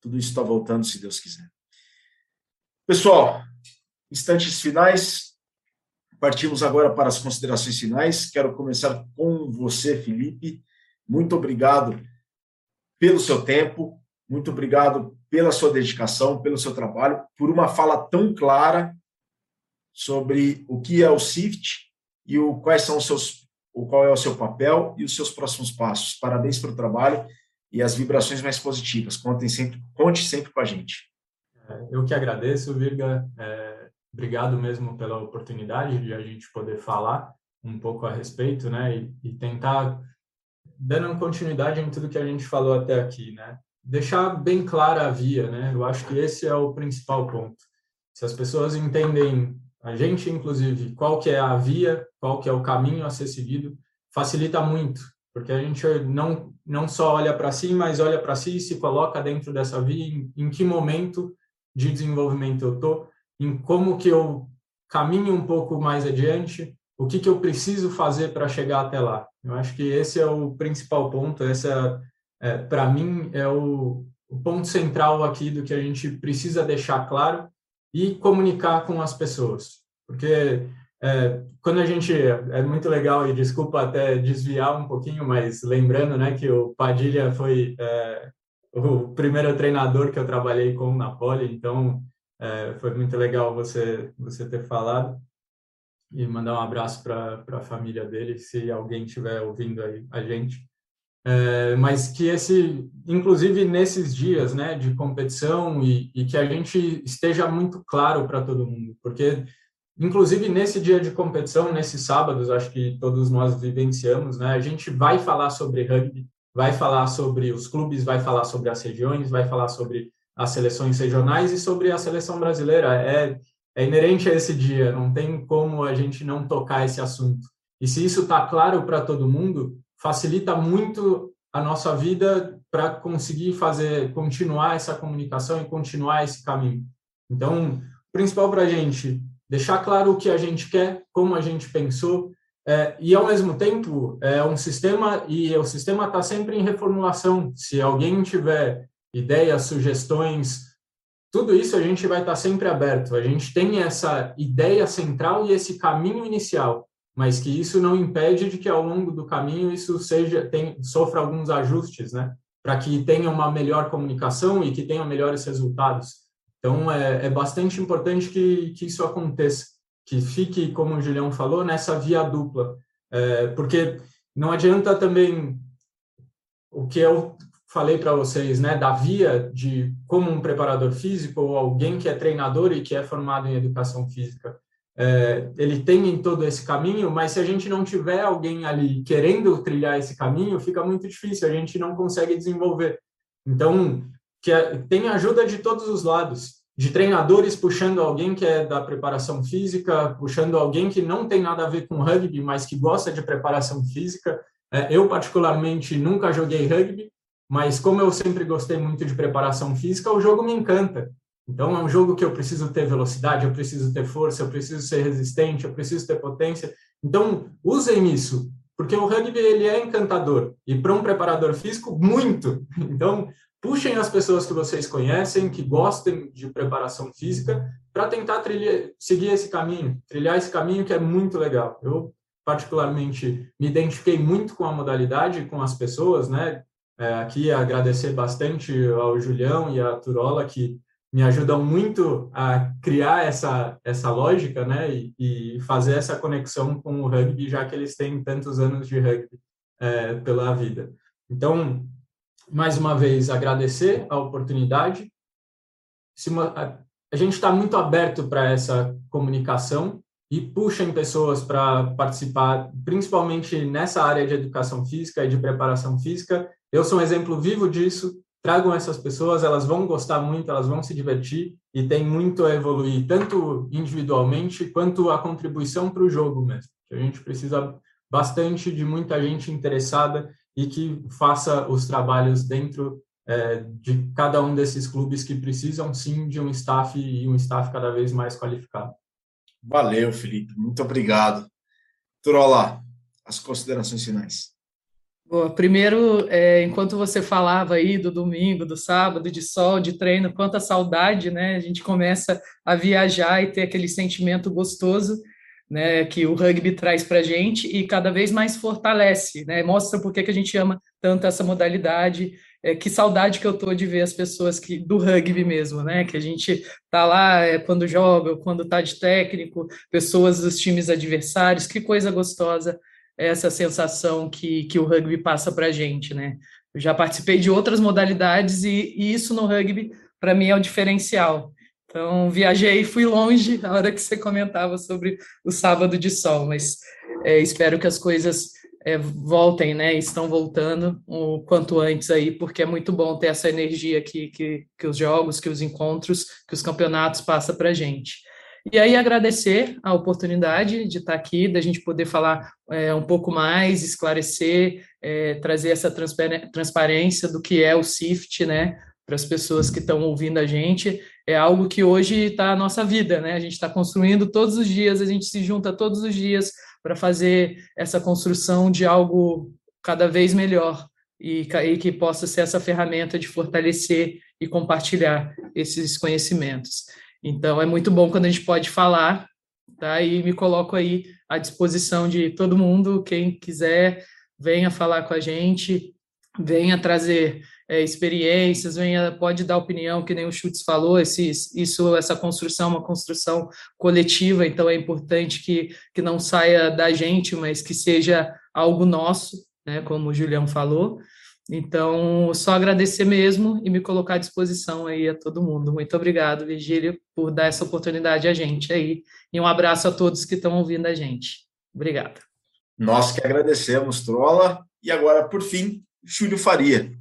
tudo isso está voltando, se Deus quiser. Pessoal, instantes finais. Partimos agora para as considerações finais. Quero começar com você, Felipe. Muito obrigado pelo seu tempo, muito obrigado pela sua dedicação, pelo seu trabalho, por uma fala tão clara sobre o que é o SIFT e o, quais são os seus, o qual é o seu papel e os seus próximos passos. Parabéns pelo trabalho e as vibrações mais positivas. Contem sempre, conte sempre com a gente. É, eu que agradeço, Virga. É, obrigado mesmo pela oportunidade de a gente poder falar um pouco a respeito, né, e, e tentar dando continuidade em tudo que a gente falou até aqui, né? Deixar bem clara a via, né? Eu acho que esse é o principal ponto. Se as pessoas entendem, a gente inclusive, qual que é a via, qual que é o caminho a ser seguido, facilita muito, porque a gente não não só olha para si, mas olha para si e se coloca dentro dessa via, em, em que momento de desenvolvimento eu tô, em como que eu caminho um pouco mais adiante, o que que eu preciso fazer para chegar até lá. Eu acho que esse é o principal ponto, essa, é, para mim, é o, o ponto central aqui do que a gente precisa deixar claro e comunicar com as pessoas. Porque é, quando a gente é muito legal e desculpa até desviar um pouquinho, mas lembrando, né, que o Padilha foi é, o primeiro treinador que eu trabalhei com na Poli, então é, foi muito legal você você ter falado e mandar um abraço para a família dele, se alguém estiver ouvindo aí a gente. É, mas que esse, inclusive nesses dias, né, de competição e, e que a gente esteja muito claro para todo mundo, porque inclusive nesse dia de competição, nesses sábados, acho que todos nós vivenciamos, né, a gente vai falar sobre rugby, vai falar sobre os clubes, vai falar sobre as regiões, vai falar sobre as seleções regionais e sobre a seleção brasileira. É é inerente a esse dia, não tem como a gente não tocar esse assunto. E se isso está claro para todo mundo, facilita muito a nossa vida para conseguir fazer, continuar essa comunicação e continuar esse caminho. Então, principal para a gente, deixar claro o que a gente quer, como a gente pensou, é, e ao mesmo tempo é um sistema e o sistema está sempre em reformulação. Se alguém tiver ideias, sugestões, tudo isso a gente vai estar sempre aberto. A gente tem essa ideia central e esse caminho inicial, mas que isso não impede de que ao longo do caminho isso seja tem, sofra alguns ajustes, né? Para que tenha uma melhor comunicação e que tenha melhores resultados. Então é, é bastante importante que, que isso aconteça, que fique, como o Julião falou, nessa via dupla, é, porque não adianta também o que eu falei para vocês, né, da via de como um preparador físico ou alguém que é treinador e que é formado em educação física, é, ele tem em todo esse caminho, mas se a gente não tiver alguém ali querendo trilhar esse caminho, fica muito difícil, a gente não consegue desenvolver. Então, que é, tem ajuda de todos os lados, de treinadores puxando alguém que é da preparação física, puxando alguém que não tem nada a ver com rugby, mas que gosta de preparação física. É, eu, particularmente, nunca joguei rugby, mas como eu sempre gostei muito de preparação física, o jogo me encanta. Então é um jogo que eu preciso ter velocidade, eu preciso ter força, eu preciso ser resistente, eu preciso ter potência. Então usem isso, porque o rugby ele é encantador e para um preparador físico muito. Então puxem as pessoas que vocês conhecem, que gostem de preparação física, para tentar trilhar, seguir esse caminho, trilhar esse caminho que é muito legal. Eu particularmente me identifiquei muito com a modalidade, com as pessoas, né? É, aqui agradecer bastante ao Julião e à Turola, que me ajudam muito a criar essa, essa lógica, né, e, e fazer essa conexão com o rugby, já que eles têm tantos anos de rugby é, pela vida. Então, mais uma vez, agradecer a oportunidade. a, a gente está muito aberto para essa comunicação e puxem pessoas para participar, principalmente nessa área de educação física e de preparação física. Eu sou um exemplo vivo disso. Tragam essas pessoas, elas vão gostar muito, elas vão se divertir e tem muito a evoluir, tanto individualmente quanto a contribuição para o jogo mesmo. A gente precisa bastante de muita gente interessada e que faça os trabalhos dentro é, de cada um desses clubes que precisam sim de um staff e um staff cada vez mais qualificado. Valeu, Felipe. Muito obrigado. Trola, as considerações finais. Boa. Primeiro, é, enquanto você falava aí do domingo, do sábado, de sol, de treino, quanta saudade, né? A gente começa a viajar e ter aquele sentimento gostoso, né? Que o rugby traz para gente e cada vez mais fortalece, né? Mostra por que a gente ama tanto essa modalidade, é, que saudade que eu tô de ver as pessoas que do rugby mesmo, né? Que a gente tá lá é, quando joga, quando tá de técnico, pessoas dos times adversários, que coisa gostosa essa sensação que, que o rugby passa para a gente, né? Eu já participei de outras modalidades e, e isso no rugby para mim é o diferencial. Então viajei e fui longe a hora que você comentava sobre o sábado de sol, mas é, espero que as coisas é, voltem, né? Estão voltando o quanto antes aí, porque é muito bom ter essa energia que, que, que os jogos, que os encontros, que os campeonatos passam para gente. E aí agradecer a oportunidade de estar aqui, da gente poder falar é, um pouco mais, esclarecer, é, trazer essa transparência do que é o SIFT, né? Para as pessoas que estão ouvindo a gente, é algo que hoje está a nossa vida, né? A gente está construindo todos os dias, a gente se junta todos os dias para fazer essa construção de algo cada vez melhor e, e, que possa ser essa ferramenta de fortalecer e compartilhar esses conhecimentos. Então, é muito bom quando a gente pode falar, tá? E me coloco aí à disposição de todo mundo, quem quiser, venha falar com a gente, venha trazer é, experiências, venha, pode dar opinião, que nem o Schutz falou, esse, isso, essa construção é uma construção coletiva, então é importante que, que não saia da gente, mas que seja algo nosso, né, como o Julião falou. Então, só agradecer mesmo e me colocar à disposição aí a todo mundo. Muito obrigado, Virgílio, por dar essa oportunidade a gente aí. E um abraço a todos que estão ouvindo a gente. Obrigado. Nós que agradecemos, Trola. E agora, por fim, Júlio Faria.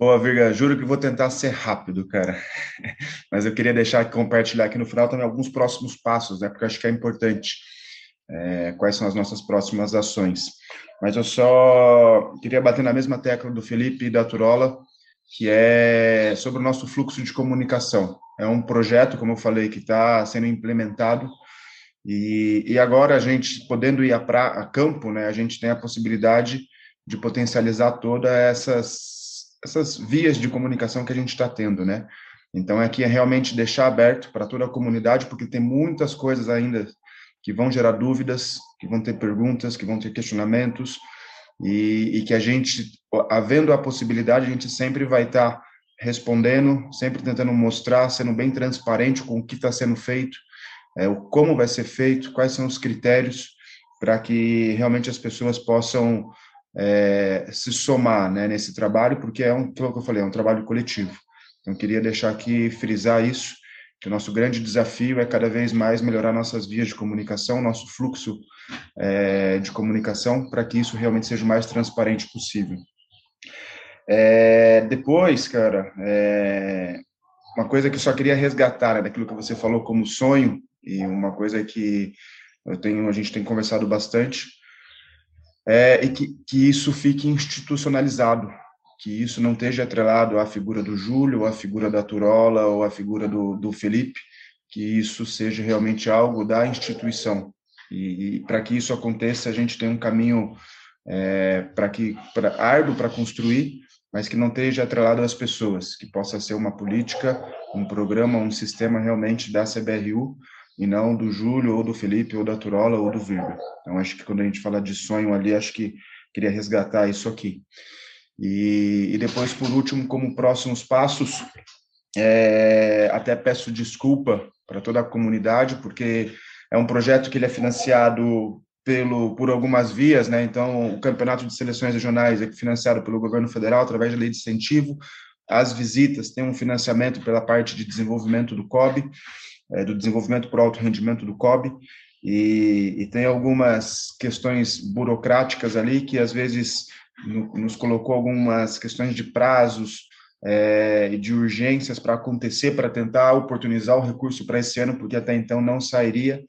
Boa, Virga, juro que vou tentar ser rápido, cara. Mas eu queria deixar compartilhar aqui no final também alguns próximos passos, né? Porque eu acho que é importante. É, quais são as nossas próximas ações. Mas eu só queria bater na mesma tecla do Felipe e da Turola, que é sobre o nosso fluxo de comunicação. É um projeto, como eu falei, que está sendo implementado e, e agora a gente, podendo ir a, pra, a campo, né, a gente tem a possibilidade de potencializar todas essas essas vias de comunicação que a gente está tendo, né? Então, aqui é realmente deixar aberto para toda a comunidade, porque tem muitas coisas ainda que vão gerar dúvidas, que vão ter perguntas, que vão ter questionamentos, e, e que a gente, havendo a possibilidade, a gente sempre vai estar tá respondendo, sempre tentando mostrar, sendo bem transparente com o que está sendo feito, é, o como vai ser feito, quais são os critérios para que realmente as pessoas possam é, se somar né, nesse trabalho, porque é um, pelo que eu falei, é um trabalho coletivo. Então, queria deixar aqui, frisar isso, que o nosso grande desafio é cada vez mais melhorar nossas vias de comunicação, nosso fluxo é, de comunicação, para que isso realmente seja o mais transparente possível. É, depois, cara, é, uma coisa que eu só queria resgatar né, daquilo que você falou como sonho, e uma coisa que eu tenho, a gente tem conversado bastante, é, e que, que isso fique institucionalizado, que isso não esteja atrelado à figura do Júlio, à figura da Turola ou à figura do, do Felipe, que isso seja realmente algo da instituição. E, e para que isso aconteça, a gente tem um caminho é, para que pra, árduo para construir, mas que não esteja atrelado às pessoas, que possa ser uma política, um programa, um sistema realmente da CBRU, e não do Júlio, ou do Felipe, ou da Turola, ou do Virga. Então, acho que quando a gente fala de sonho ali, acho que queria resgatar isso aqui. E, e depois, por último, como próximos passos, é, até peço desculpa para toda a comunidade, porque é um projeto que ele é financiado pelo, por algumas vias, né? Então, o Campeonato de Seleções Regionais é financiado pelo governo federal através da lei de incentivo. As visitas têm um financiamento pela parte de desenvolvimento do COB, é, do desenvolvimento por alto rendimento do COB, e, e tem algumas questões burocráticas ali que às vezes no, nos colocou algumas questões de prazos é, e de urgências para acontecer, para tentar oportunizar o recurso para esse ano, porque até então não sairia.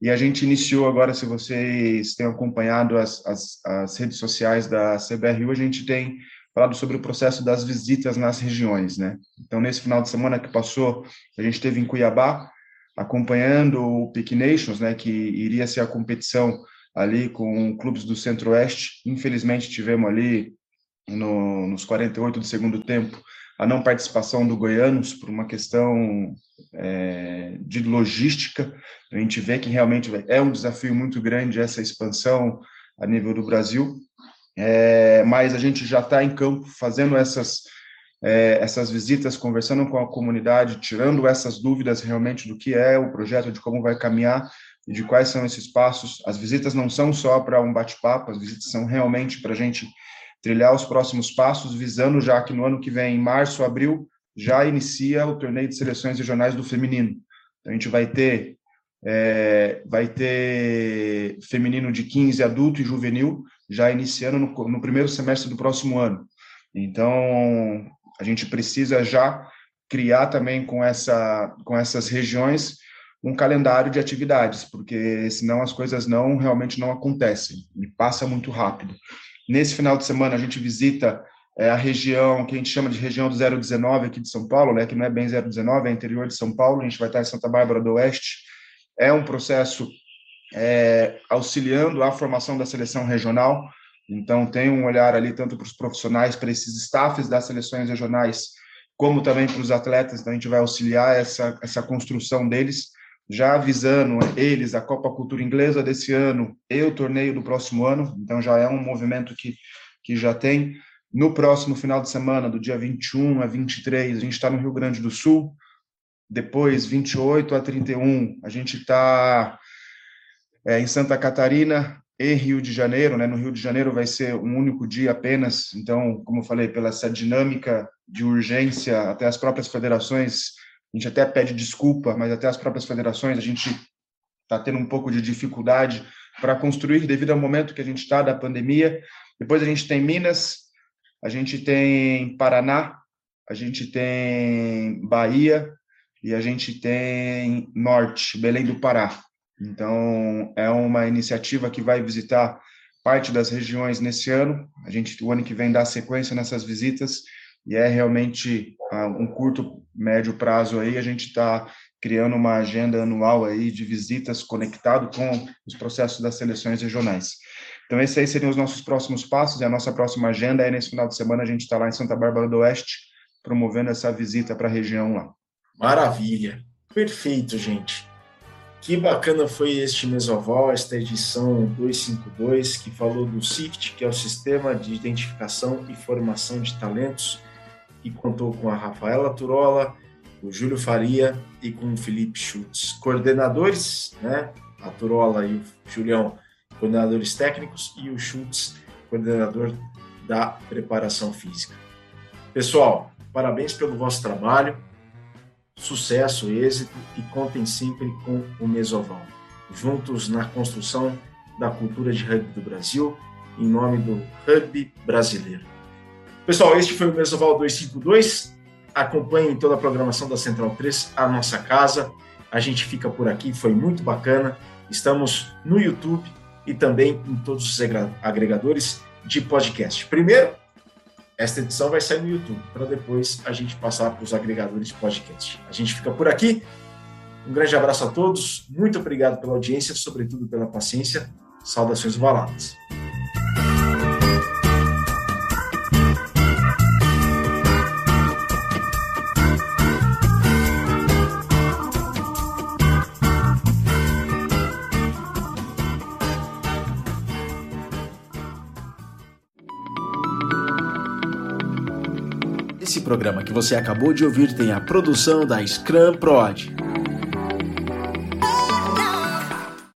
E a gente iniciou agora, se vocês têm acompanhado as, as, as redes sociais da CBRU, a gente tem falado sobre o processo das visitas nas regiões, né? Então, nesse final de semana que passou, a gente teve em Cuiabá, acompanhando o Pick Nations, né, que iria ser a competição ali com clubes do Centro-Oeste. Infelizmente, tivemos ali no, nos 48 do segundo tempo a não participação do Goianos por uma questão é, de logística. A gente vê que realmente é um desafio muito grande essa expansão a nível do Brasil, é, mas a gente já está em campo fazendo essas é, essas visitas, conversando com a comunidade, tirando essas dúvidas realmente do que é o projeto, de como vai caminhar e de quais são esses passos. As visitas não são só para um bate-papo, as visitas são realmente para a gente trilhar os próximos passos, visando já que no ano que vem, em março, abril, já inicia o torneio de seleções regionais do feminino. Então, a gente vai ter é, vai ter feminino de 15 adulto e juvenil já iniciando no, no primeiro semestre do próximo ano. Então, a gente precisa já criar também com essa com essas regiões um calendário de atividades, porque senão as coisas não realmente não acontecem e passa muito rápido. Nesse final de semana a gente visita é, a região que a gente chama de região do 019 aqui de São Paulo, né, que não é bem 019, é interior de São Paulo, a gente vai estar em Santa Bárbara do Oeste. É um processo é, auxiliando a formação da seleção regional, então, tem um olhar ali tanto para os profissionais, para esses staffs das seleções regionais, como também para os atletas. Então, a gente vai auxiliar essa, essa construção deles, já avisando eles a Copa Cultura Inglesa desse ano e o torneio do próximo ano. Então, já é um movimento que, que já tem. No próximo final de semana, do dia 21 a 23, a gente está no Rio Grande do Sul. Depois, 28 a 31, a gente está é, em Santa Catarina, e Rio de Janeiro, né? No Rio de Janeiro vai ser um único dia apenas, então, como eu falei, pela essa dinâmica de urgência, até as próprias federações, a gente até pede desculpa, mas até as próprias federações a gente está tendo um pouco de dificuldade para construir devido ao momento que a gente está da pandemia. Depois a gente tem Minas, a gente tem Paraná, a gente tem Bahia e a gente tem Norte, Belém do Pará. Então, é uma iniciativa que vai visitar parte das regiões nesse ano. A gente, o ano que vem, dá sequência nessas visitas e é realmente uh, um curto, médio prazo aí. A gente está criando uma agenda anual aí de visitas conectado com os processos das seleções regionais. Então, esses aí seriam os nossos próximos passos e a nossa próxima agenda é nesse final de semana a gente está lá em Santa Bárbara do Oeste promovendo essa visita para a região lá. Maravilha. Perfeito, gente. Que bacana foi este Mesoval, esta edição 252, que falou do SIFT, que é o Sistema de Identificação e Formação de Talentos, e contou com a Rafaela Turola, o Júlio Faria e com o Felipe Schultz. Coordenadores, né? A Turola e o Julião, coordenadores técnicos, e o Schultz, coordenador da preparação física. Pessoal, parabéns pelo vosso trabalho sucesso, êxito e contem sempre com o Mesoval. Juntos na construção da cultura de rugby do Brasil, em nome do rugby brasileiro. Pessoal, este foi o Mesoval 252. Acompanhem toda a programação da Central 3, a nossa casa. A gente fica por aqui, foi muito bacana. Estamos no YouTube e também em todos os agregadores de podcast. Primeiro, esta edição vai sair no YouTube, para depois a gente passar para os agregadores de podcast. A gente fica por aqui. Um grande abraço a todos. Muito obrigado pela audiência, sobretudo pela paciência. Saudações valadas. Programa que você acabou de ouvir tem a produção da Scrum Prod.